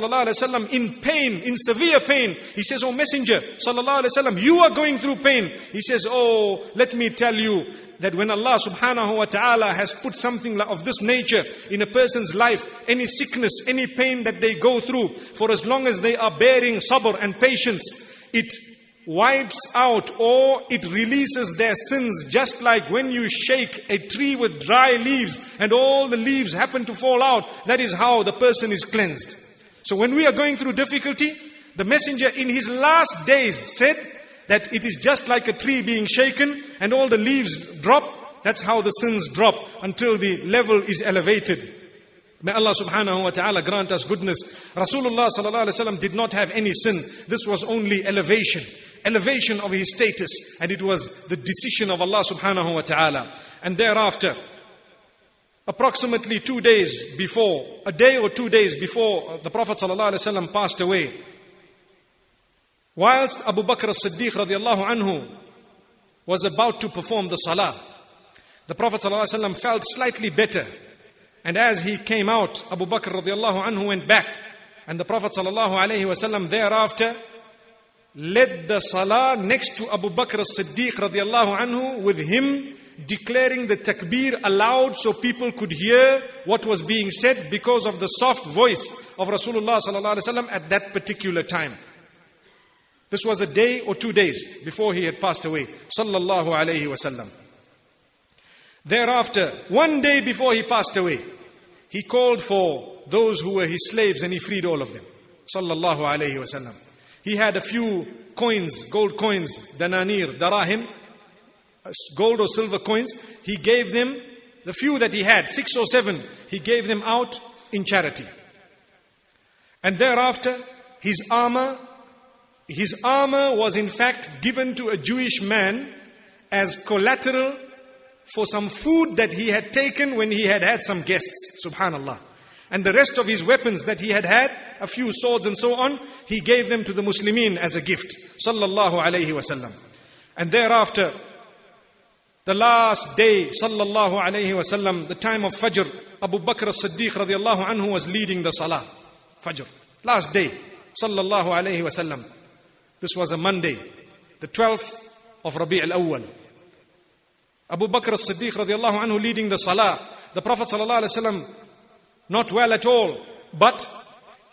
in pain, in severe pain. He says, Oh Messenger, ﷺ, you are going through pain. He says, Oh, let me tell you, that when Allah subhanahu wa ta'ala has put something of this nature in a person's life, any sickness, any pain that they go through, for as long as they are bearing sabr and patience, it wipes out or it releases their sins just like when you shake a tree with dry leaves and all the leaves happen to fall out. That is how the person is cleansed. So when we are going through difficulty, the messenger in his last days said that it is just like a tree being shaken and all the leaves drop. That's how the sins drop until the level is elevated. May Allah subhanahu wa ta'ala grant us goodness. Rasulullah sallallahu alaihi wasallam did not have any sin. This was only elevation elevation of his status, and it was the decision of Allah subhanahu wa ta'ala. And thereafter, approximately two days before, a day or two days before the Prophet ﷺ passed away, whilst Abu Bakr as-Siddiq radiallahu anhu was about to perform the salah, the Prophet ﷺ felt slightly better. And as he came out, Abu Bakr radiallahu anhu went back. And the Prophet ﷺ thereafter led the salah next to Abu Bakr as-Siddiq radiallahu anhu with him declaring the takbir aloud so people could hear what was being said because of the soft voice of Rasulullah at that particular time. This was a day or two days before he had passed away. Sallallahu alaihi wasallam. Thereafter, one day before he passed away, he called for those who were his slaves and he freed all of them. Sallallahu alaihi wasallam. He had a few coins, gold coins, dananir, darahim, uh, gold or silver coins. He gave them, the few that he had, six or seven, he gave them out in charity. And thereafter, his armor, his armor was in fact given to a Jewish man as collateral for some food that he had taken when he had had some guests. Subhanallah. And the rest of his weapons that he had had, a few swords and so on, he gave them to the Muslimin as a gift. Sallallahu alayhi wasallam. And thereafter, the last day, sallallahu alayhi wasallam, the time of Fajr, Abu Bakr as-Siddiq radiallahu anhu was leading the Salah. Fajr. Last day, sallallahu alayhi wasallam. This was a Monday, the 12th of Rabi' al-Awwal. Abu Bakr as-Siddiq radiallahu anhu leading the Salah. The Prophet sallallahu not well at all. But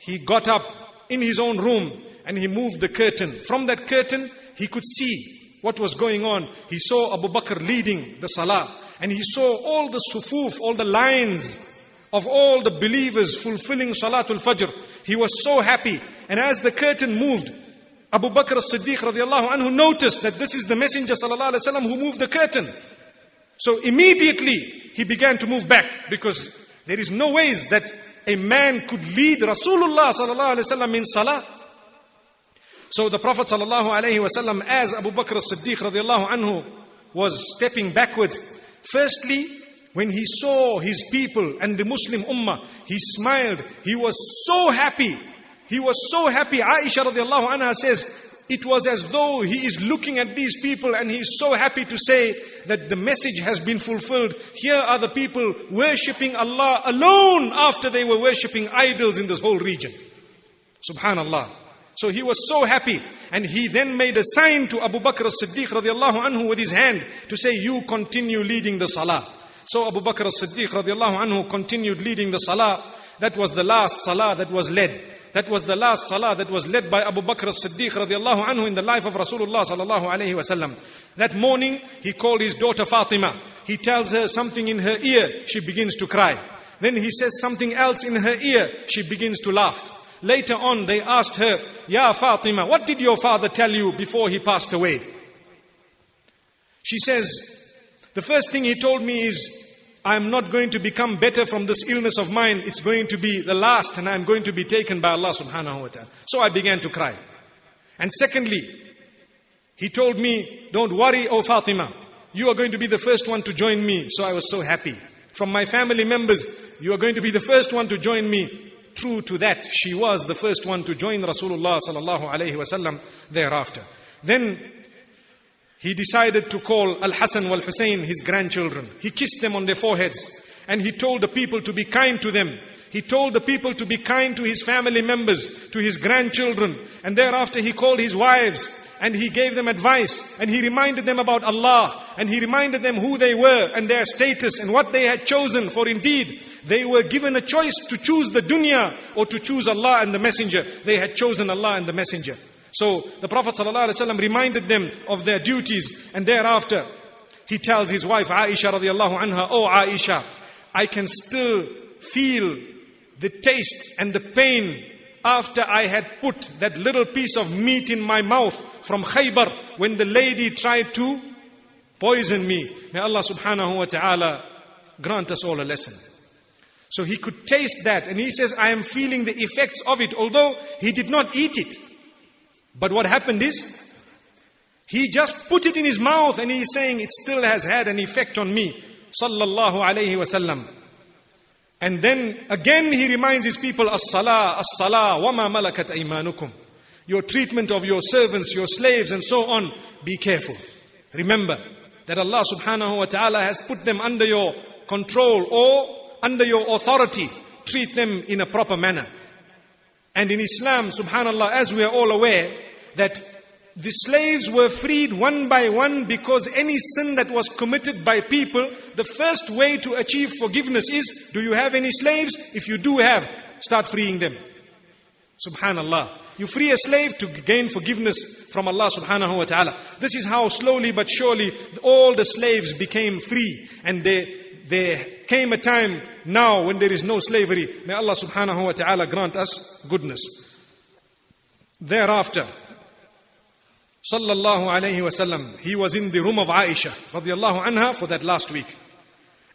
he got up in his own room and he moved the curtain. From that curtain, he could see what was going on. He saw Abu Bakr leading the salah and he saw all the sufuf, all the lines of all the believers fulfilling Salatul Fajr. He was so happy. And as the curtain moved, Abu Bakr as-Siddiq radiallahu anhu noticed that this is the Messenger sallallahu alaihi wasallam who moved the curtain. So immediately he began to move back because there is no ways that a man could lead Rasulullah sallallahu alaihi wasallam in salah. So the Prophet sallallahu alaihi wasallam, as Abu Bakr as-Siddiq radiallahu anhu was stepping backwards, firstly, when he saw his people and the Muslim ummah, he smiled. He was so happy. He was so happy. Aisha radiallahu anha says, it was as though he is looking at these people and he is so happy to say that the message has been fulfilled. Here are the people worshipping Allah alone after they were worshipping idols in this whole region. Subhanallah. So he was so happy and he then made a sign to Abu Bakr as-Siddiq radiallahu anhu with his hand to say, you continue leading the salah. So Abu Bakr as-Siddiq radiallahu anhu continued leading the salah. That was the last salah that was led. That was the last salah that was led by Abu Bakr as-Siddiq radiallahu anhu in the life of Rasulullah sallallahu alayhi wasallam. That morning, he called his daughter Fatima. He tells her something in her ear, she begins to cry. Then he says something else in her ear, she begins to laugh. Later on, they asked her, Ya Fatima, what did your father tell you before he passed away? She says, the first thing he told me is, I'm not going to become better from this illness of mine. It's going to be the last and I'm going to be taken by Allah subhanahu wa ta'ala. So I began to cry. And secondly, he told me, don't worry, O Fatima. You are going to be the first one to join me. So I was so happy. From my family members, you are going to be the first one to join me. True to that, she was the first one to join Rasulullah sallallahu alayhi wasallam thereafter. Then he decided to call Al Hassan wal Hussein his grandchildren. He kissed them on their foreheads and he told the people to be kind to them. He told the people to be kind to his family members, to his grandchildren. And thereafter he called his wives and he gave them advice and he reminded them about Allah and he reminded them who they were and their status and what they had chosen. For indeed, they were given a choice to choose the dunya or to choose Allah and the Messenger. They had chosen Allah and the Messenger. So the Prophet ﷺ reminded them of their duties and thereafter he tells his wife Aisha radiallahu anha, Oh Aisha, I can still feel the taste and the pain after I had put that little piece of meat in my mouth from Khaybar when the lady tried to poison me. May Allah subhanahu wa ta'ala grant us all a lesson. So he could taste that and he says, I am feeling the effects of it, although he did not eat it. But what happened is, he just put it in his mouth and he is saying it still has had an effect on me. Sallallahu alayhi wasallam. And then again he reminds his people, As-salah, as-salah, wama malakat aymanukum. Your treatment of your servants, your slaves and so on, be careful. Remember that Allah subhanahu wa ta'ala has put them under your control or under your authority. Treat them in a proper manner. And in Islam, subhanallah, as we are all aware, that the slaves were freed one by one because any sin that was committed by people, the first way to achieve forgiveness is do you have any slaves? If you do have, start freeing them. Subhanallah. You free a slave to gain forgiveness from Allah subhanahu wa ta'ala. This is how slowly but surely all the slaves became free. And there, there came a time now when there is no slavery. May Allah subhanahu wa ta'ala grant us goodness. Thereafter, sallallahu alayhi wasallam, he was in the room of Aisha radiallahu anha for that last week.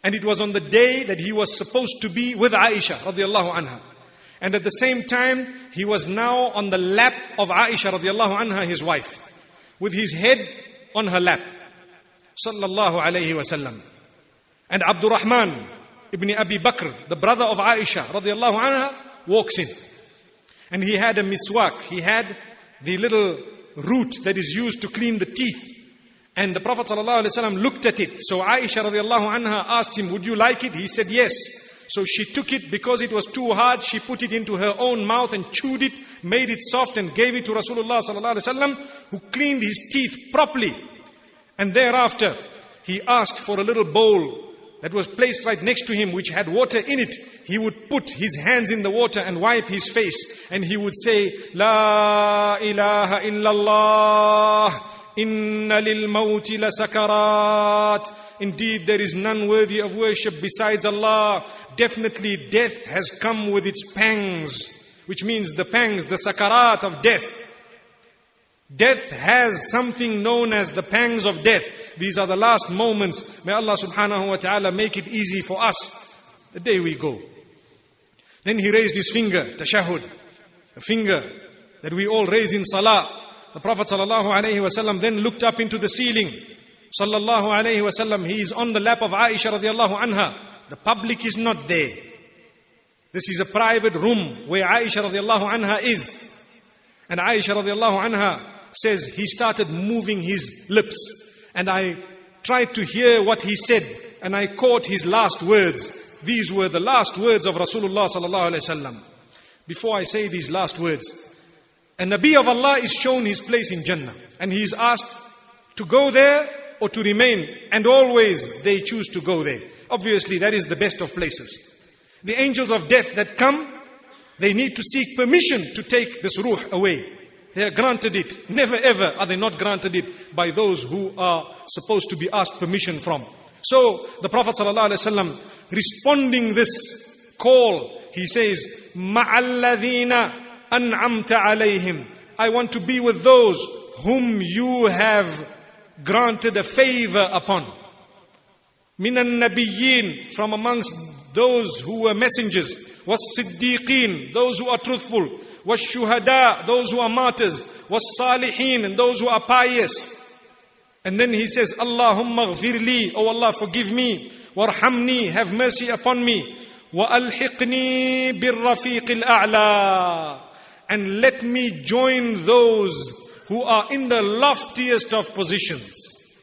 And it was on the day that he was supposed to be with Aisha radiallahu anha. And at the same time, he was now on the lap of Aisha radiallahu anha, his wife, with his head on her lap. Sallallahu alayhi wasallam. And Abdurrahman ibn Abi Bakr, the brother of Aisha radiallahu anha, walks in. And he had a miswak. He had the little root that is used to clean the teeth. And the Prophet looked at it. So Aisha radiallahu anha asked him, Would you like it? He said, Yes. So she took it because it was too hard. She put it into her own mouth and chewed it, made it soft, and gave it to Rasulullah who cleaned his teeth properly. And thereafter, he asked for a little bowl that was placed right next to him, which had water in it. He would put his hands in the water and wipe his face, and he would say, La ilaha illallah. Inna lil mawti la sakarat. Indeed, there is none worthy of worship besides Allah. Definitely, death has come with its pangs, which means the pangs, the sakarat of death. Death has something known as the pangs of death. These are the last moments. May Allah subhanahu wa ta'ala make it easy for us the day we go. Then he raised his finger, tashahud, a finger that we all raise in salah. The Prophet sallallahu alaihi wasallam then looked up into the ceiling. Sallallahu alaihi wasallam, he is on the lap of Aisha radiallahu anha. The public is not there. This is a private room where Aisha radiallahu anha is. And Aisha radiallahu anha says he started moving his lips. And I tried to hear what he said. And I caught his last words. These were the last words of Rasulullah sallallahu alaihi wasallam. Before I say these last words, a Nabi of Allah is shown his place in Jannah. And he is asked to go there or to remain. And always they choose to go there. Obviously, that is the best of places. The angels of death that come, they need to seek permission to take this ruh away. They are granted it. Never ever are they not granted it by those who are supposed to be asked permission from. So the Prophet ﷺ responding this call, he says, مَعَ an'amta alayhim. I want to be with those whom you have granted a favor upon. Minan nabiyyin, from amongst those who were messengers, was siddiqeen, those who are truthful, was shuhada, those who are martyrs, was salihin, and those who are pious. And then he says, Allahumma ghfirli, oh Allah, forgive me, warhamni, have mercy upon me, وألحقني بالرفيق الأعلى and let me join those who are in the loftiest of positions.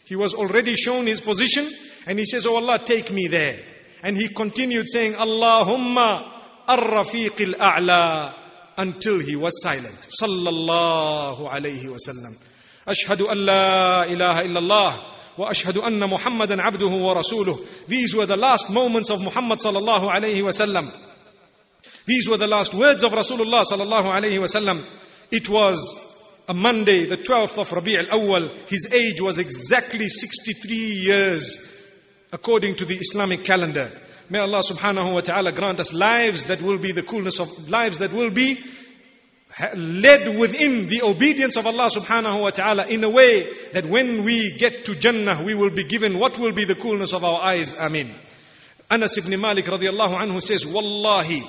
He was already shown his position and he says, Oh Allah, take me there. And he continued saying, Allahumma ar-rafiq al-a'la until he was silent. Sallallahu alayhi wasallam. أشهد أن لا إله إلا الله وأشهد أن محمدا عبده ورسوله These were the last moments of Muhammad sallallahu alayhi wasallam. These were the last words of Rasulullah sallallahu alayhi wasallam. It was a Monday, the 12th of Rabi' al-Awwal. His age was exactly 63 years according to the Islamic calendar. May Allah subhanahu wa ta'ala grant us lives that will be the coolness of lives that will be led within the obedience of Allah subhanahu wa ta'ala in a way that when we get to Jannah, we will be given what will be the coolness of our eyes. Amin. Anas ibn Malik radiallahu anhu says, Wallahi,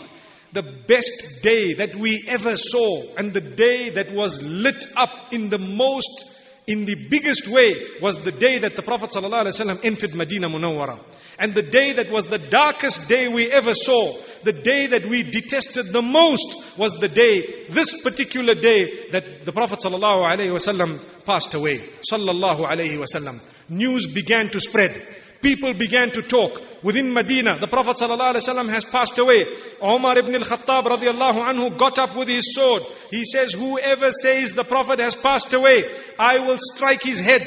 the best day that we ever saw and the day that was lit up in the most in the biggest way was the day that the Prophet ﷺ entered Medina Munawwara. And the day that was the darkest day we ever saw, the day that we detested the most was the day, this particular day that the Prophet ﷺ passed away. Sallallahu alayhi wasallam. News began to spread. People began to talk within Medina. The Prophet ﷺ has passed away. Umar ibn al-Khattab radiallahu anhu got up with his sword. He says, whoever says the Prophet has passed away, I will strike his head.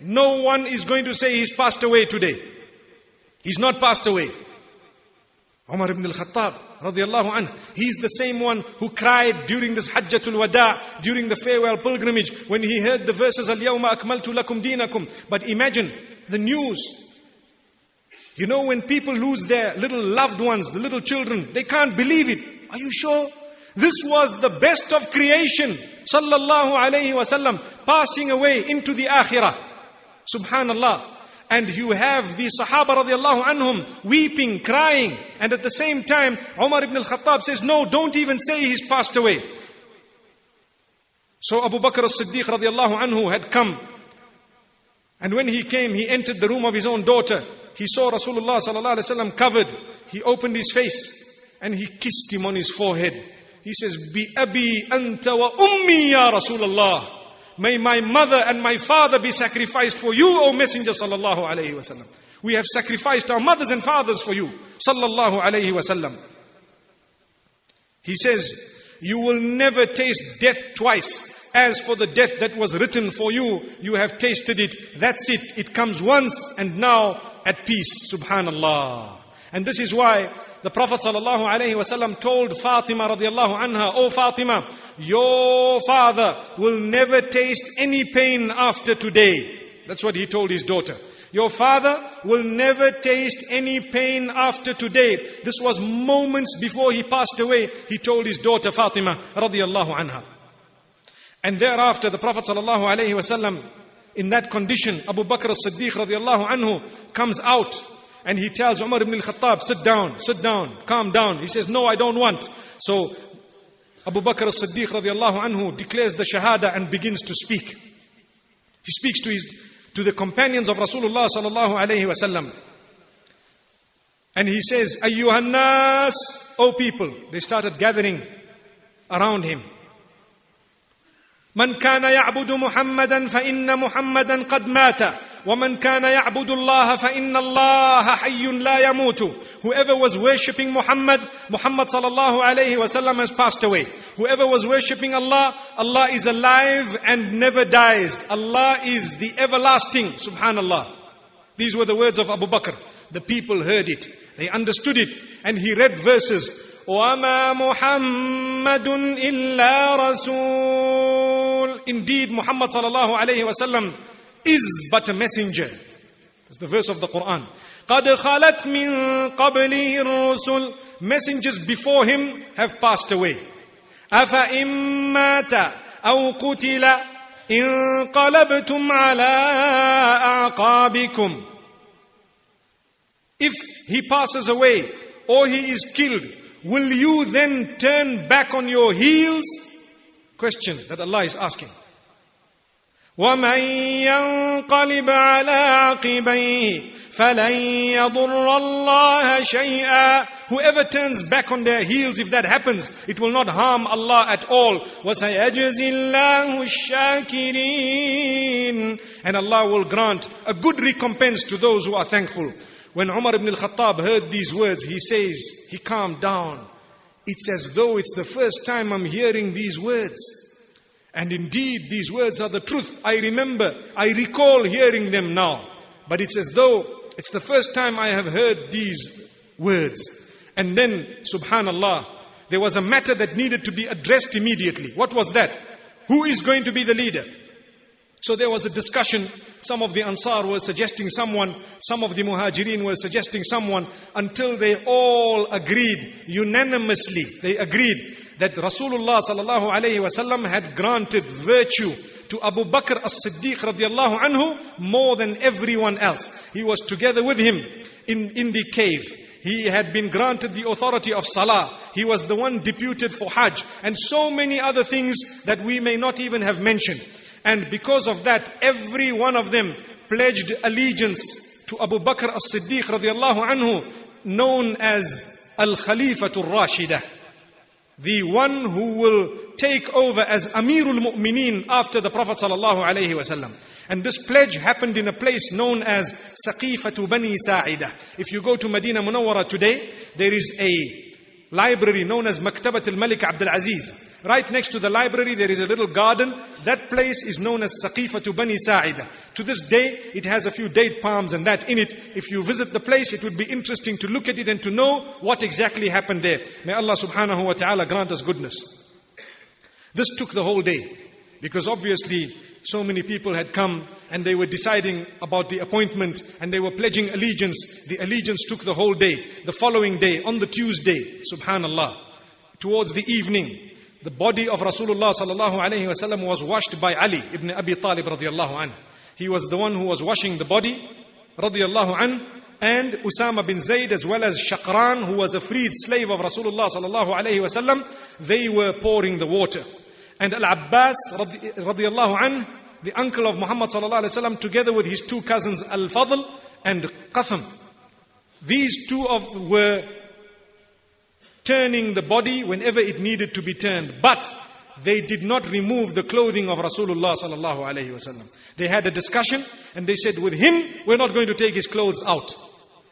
No one is going to say he's passed away today. He's not passed away. Umar ibn al-Khattab radiallahu anhu. He's the same one who cried during this Hajjatul Wada, during the farewell pilgrimage, when he heard the verses, Al-Yawma akmaltu lakum dinakum. But imagine the news you know, when people lose their little loved ones, the little children, they can't believe it. Are you sure? This was the best of creation. Sallallahu alayhi wasallam, passing away into the akhirah. Subhanallah. And you have the Sahaba radiallahu anhum weeping, crying. And at the same time, Umar ibn al-Khattab says, no, don't even say he's passed away. So Abu Bakr as-Siddiq radiallahu anhu had come. And when he came, he entered the room of his own daughter he saw Rasulullah sallallahu alaihi wasallam covered. He opened his face and he kissed him on his forehead. He says, "Bi abi anta wa ummi ya Rasulullah." May my mother and my father be sacrificed for you, O Messenger sallallahu alaihi wasallam. We have sacrificed our mothers and fathers for you, sallallahu alaihi wasallam. He says, "You will never taste death twice." As for the death that was written for you, you have tasted it. That's it. It comes once and now at peace. Subhanallah. And this is why the Prophet ﷺ told Fatima radiallahu anha, Oh Fatima, your father will never taste any pain after today. That's what he told his daughter. Your father will never taste any pain after today. This was moments before he passed away. He told his daughter Fatima radiallahu anha. And thereafter the Prophet ﷺ in that condition, Abu Bakr as-Siddiq radiallahu anhu comes out and he tells Umar ibn al-Khattab, sit down, sit down, calm down. He says, no, I don't want. So Abu Bakr as-Siddiq radiallahu anhu declares the Shahada and begins to speak. He speaks to his to the companions of Rasulullah sallallahu alayhi wasallam. And he says, Ayyuhan nas, O people. They started gathering around him. من كان يعبد محمدا فان محمدا قد مات ومن كان يعبد الله فان الله حي لا يموت whoever was worshipping Muhammad Muhammad sallallahu alayhi wasallam has passed away whoever was worshipping Allah Allah is alive and never dies Allah is the everlasting subhanallah these were the words of Abu Bakr the people heard it they understood it and he read verses وما محمد إلا رسول Indeed, Muhammad sallallahu alayhi wasallam is but a messenger. That's the verse of the Quran. قد خلت من قبله الرسل Messengers before him have passed away. أفإن مات أو قتل انقلبتم على أعقابكم If he passes away or he is killed, will you then turn back on your heels? Question that Allah is asking. ومن ينقلب على عقبيه فلن يضر الله شيئا Whoever turns back on their heels, if that happens, it will not harm Allah at all. وَسَيَجْزِي اللَّهُ الشَّاكِرِينَ And Allah will grant a good recompense to those who are thankful. When Umar ibn al-Khattab heard these words, he says, he calmed down. It's as though it's the first time I'm hearing these words. And indeed, these words are the truth. I remember, I recall hearing them now. But it's as though it's the first time I have heard these words. And then, subhanallah, there was a matter that needed to be addressed immediately. What was that? Who is going to be the leader? So there was a discussion. Some of the Ansar were suggesting someone, some of the Muhajirin were suggesting someone, until they all agreed, unanimously, they agreed that Rasulullah sallallahu alayhi wasallam had granted virtue to Abu Bakr as-Siddiq radiallahu anhu more than everyone else. He was together with him in, in the cave. He had been granted the authority of Salah. He was the one deputed for Hajj and so many other things that we may not even have mentioned. And because of that, every one of them pledged allegiance to Abu Bakr as-Siddiq radiallahu anhu, known as Al-Khalifatul Rashidah the one who will take over as Amirul Mu'mineen after the Prophet sallallahu alaihi wasallam. And this pledge happened in a place known as Saqifatu Bani Sa'ida. If you go to Medina Munawwara today, there is a library known as Maktabat al-Malik Abdul Aziz. Right next to the library, there is a little garden. That place is known as Saqifatu Bani Sa'ida. To this day, it has a few date palms and that in it. If you visit the place, it would be interesting to look at it and to know what exactly happened there. May Allah subhanahu wa ta'ala grant us goodness. This took the whole day. Because obviously, so many people had come and they were deciding about the appointment and they were pledging allegiance. The allegiance took the whole day. The following day, on the Tuesday, subhanallah, towards the evening, the body of Rasulullah sallallahu alayhi wasallam was washed by Ali ibn Abi Talib radiallahu anhu. He was the one who was washing the body radiallahu anhu and Usama bin Zayd as well as Shaqran who was a freed slave of Rasulullah sallallahu alayhi wasallam they were pouring the water and Al-Abbas radiallahu anhu the uncle of Muhammad sallallahu alayhi wasallam together with his two cousins Al-Fadl and Qatham these two of were turning the body whenever it needed to be turned. But they did not remove the clothing of Rasulullah sallallahu alaihi wasallam. They had a discussion and they said, with him, we're not going to take his clothes out.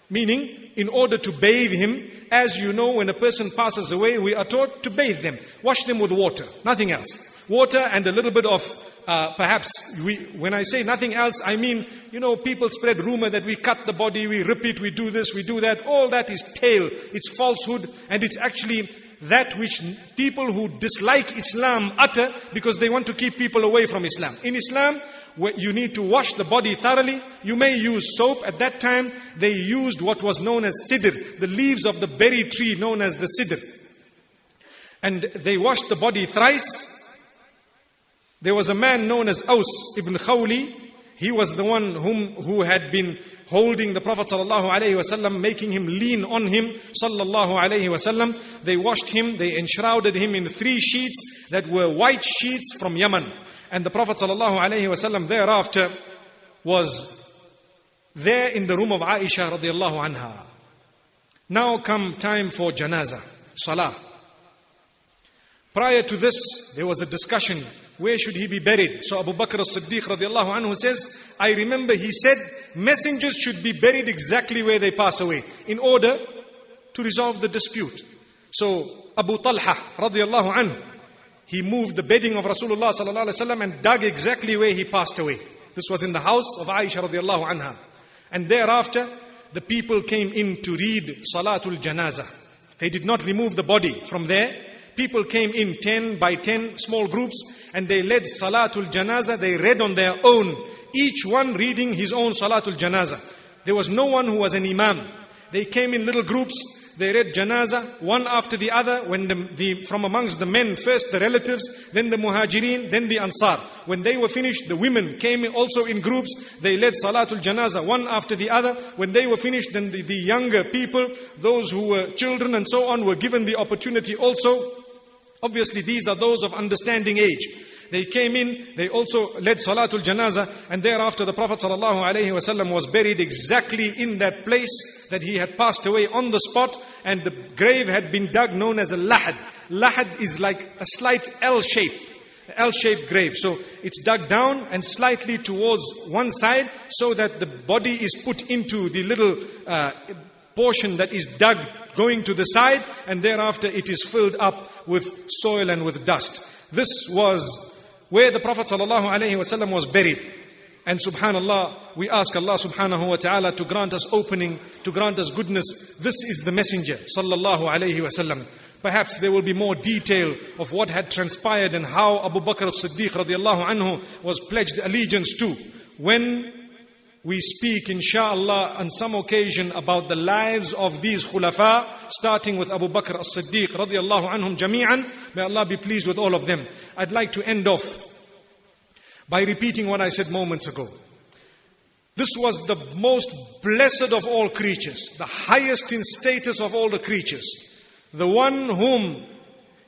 Meaning, in order to bathe him, as you know, when a person passes away, we are taught to bathe them. Wash them with water, nothing else. Water and a little bit of uh, perhaps we, when I say nothing else, I mean, you know, people spread rumor that we cut the body, we rip it, we do this, we do that. All that is tale. It's falsehood, and it's actually that which people who dislike Islam utter because they want to keep people away from Islam. In Islam, you need to wash the body thoroughly. You may use soap. At that time, they used what was known as sidr, the leaves of the berry tree known as the sidr. And they washed the body thrice there was a man known as Aus ibn Khawli. He was the one whom, who had been holding the Prophet ﷺ, making him lean on him ﷺ. They washed him, they enshrouded him in three sheets that were white sheets from Yemen. And the Prophet ﷺ thereafter was there in the room of Aisha radiallahu anha. Now come time for janazah, salah. Prior to this, there was a discussion where should he be buried? So Abu Bakr as-Siddiq radiallahu anhu says, I remember he said, messengers should be buried exactly where they pass away in order to resolve the dispute. So Abu Talha radiallahu anhu, he moved the bedding of Rasulullah sallallahu alaihi wasallam and dug exactly where he passed away. This was in the house of Aisha radiallahu anha. And thereafter, the people came in to read Salatul Janazah. They did not remove the body from there. People came in 10 by 10 small groups and they led Salatul Janazah. They read on their own, each one reading his own Salatul Janazah. There was no one who was an Imam. They came in little groups. They read janazah one after the other. When the, the, from amongst the men, first the relatives, then the muhajirin, then the ansar. When they were finished, the women came also in groups. They led salatul janazah one after the other. When they were finished, then the, the younger people, those who were children and so on, were given the opportunity also Obviously, these are those of understanding age. They came in, they also led Salatul Janazah, and thereafter the Prophet ﷺ was buried exactly in that place that he had passed away on the spot, and the grave had been dug known as a lahad. Lahad is like a slight L shape, L shaped grave. So it's dug down and slightly towards one side so that the body is put into the little uh, portion that is dug going to the side, and thereafter it is filled up with soil and with dust. This was where the Prophet ﷺ was buried. And subhanallah, we ask Allah subhanahu wa ta'ala to grant us opening, to grant us goodness. This is the messenger, sallallahu alayhi wasallam. Perhaps there will be more detail of what had transpired and how Abu Bakr as-Siddiq radiallahu anhu was pledged allegiance to. When we speak insha'Allah on some occasion about the lives of these khulafa, starting with Abu Bakr as-Siddiq radiallahu anhum jami'an. May Allah be pleased with all of them. I'd like to end off by repeating what I said moments ago. This was the most blessed of all creatures, the highest in status of all the creatures, the one whom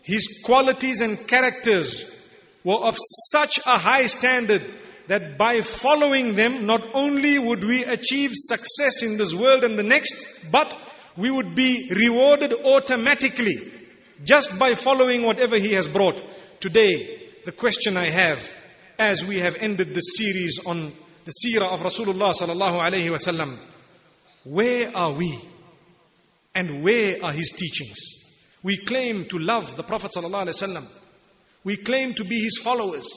his qualities and characters were of such a high standard that by following them, not only would we achieve success in this world and the next, but we would be rewarded automatically just by following whatever He has brought. Today, the question I have as we have ended this series on the seerah of Rasulullah sallallahu alayhi wasallam, where are we? And where are his teachings? We claim to love the Prophet sallallahu alayhi wasallam. We claim to be his followers.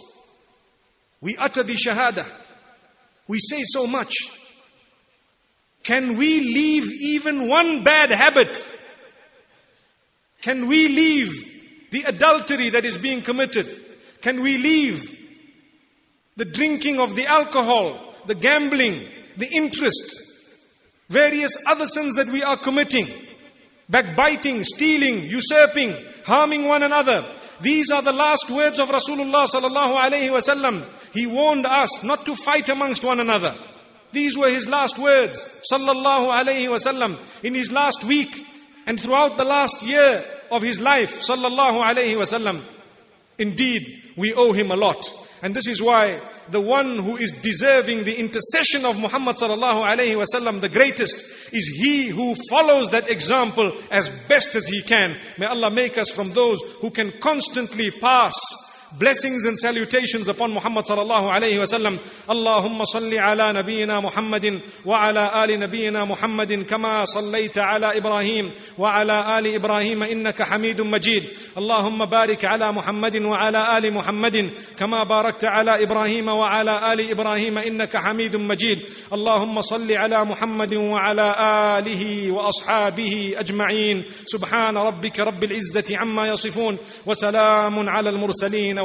We utter the shahada. We say so much. Can we leave even one bad habit? Can we leave the adultery that is being committed? Can we leave the drinking of the alcohol, the gambling, the interest, various other sins that we are committing, backbiting, stealing, usurping, harming one another. These are the last words of Rasulullah sallallahu alaihi wasallam. He warned us not to fight amongst one another. These were his last words, sallallahu alaihi wasallam, in his last week and throughout the last year of his life, sallallahu alaihi wasallam. Indeed, we owe him a lot. And this is why the one who is deserving the intercession of Muhammad sallallahu alayhi wasallam, the greatest, is he who follows that example as best as he can. May Allah make us from those who can constantly pass blessings and salutations upon Muhammad sallallahu alayhi wa sallam. Allahumma salli ala nabiyyina Muhammadin wa ala ali nabiyyina Muhammadin kama sallaita ala Ibrahim wa ala ali Ibrahim innaka hamidun majid. Allahumma barik ala Muhammadin wa ala ali Muhammadin kama barakta ala Ibrahim wa ala ali Ibrahim innaka hamidun majid. Allahumma salli ala Muhammadin wa ala alihi wa ashabihi ajma'in. Subhana rabbika rabbil izzati amma yasifun wa salamun ala al-mursalin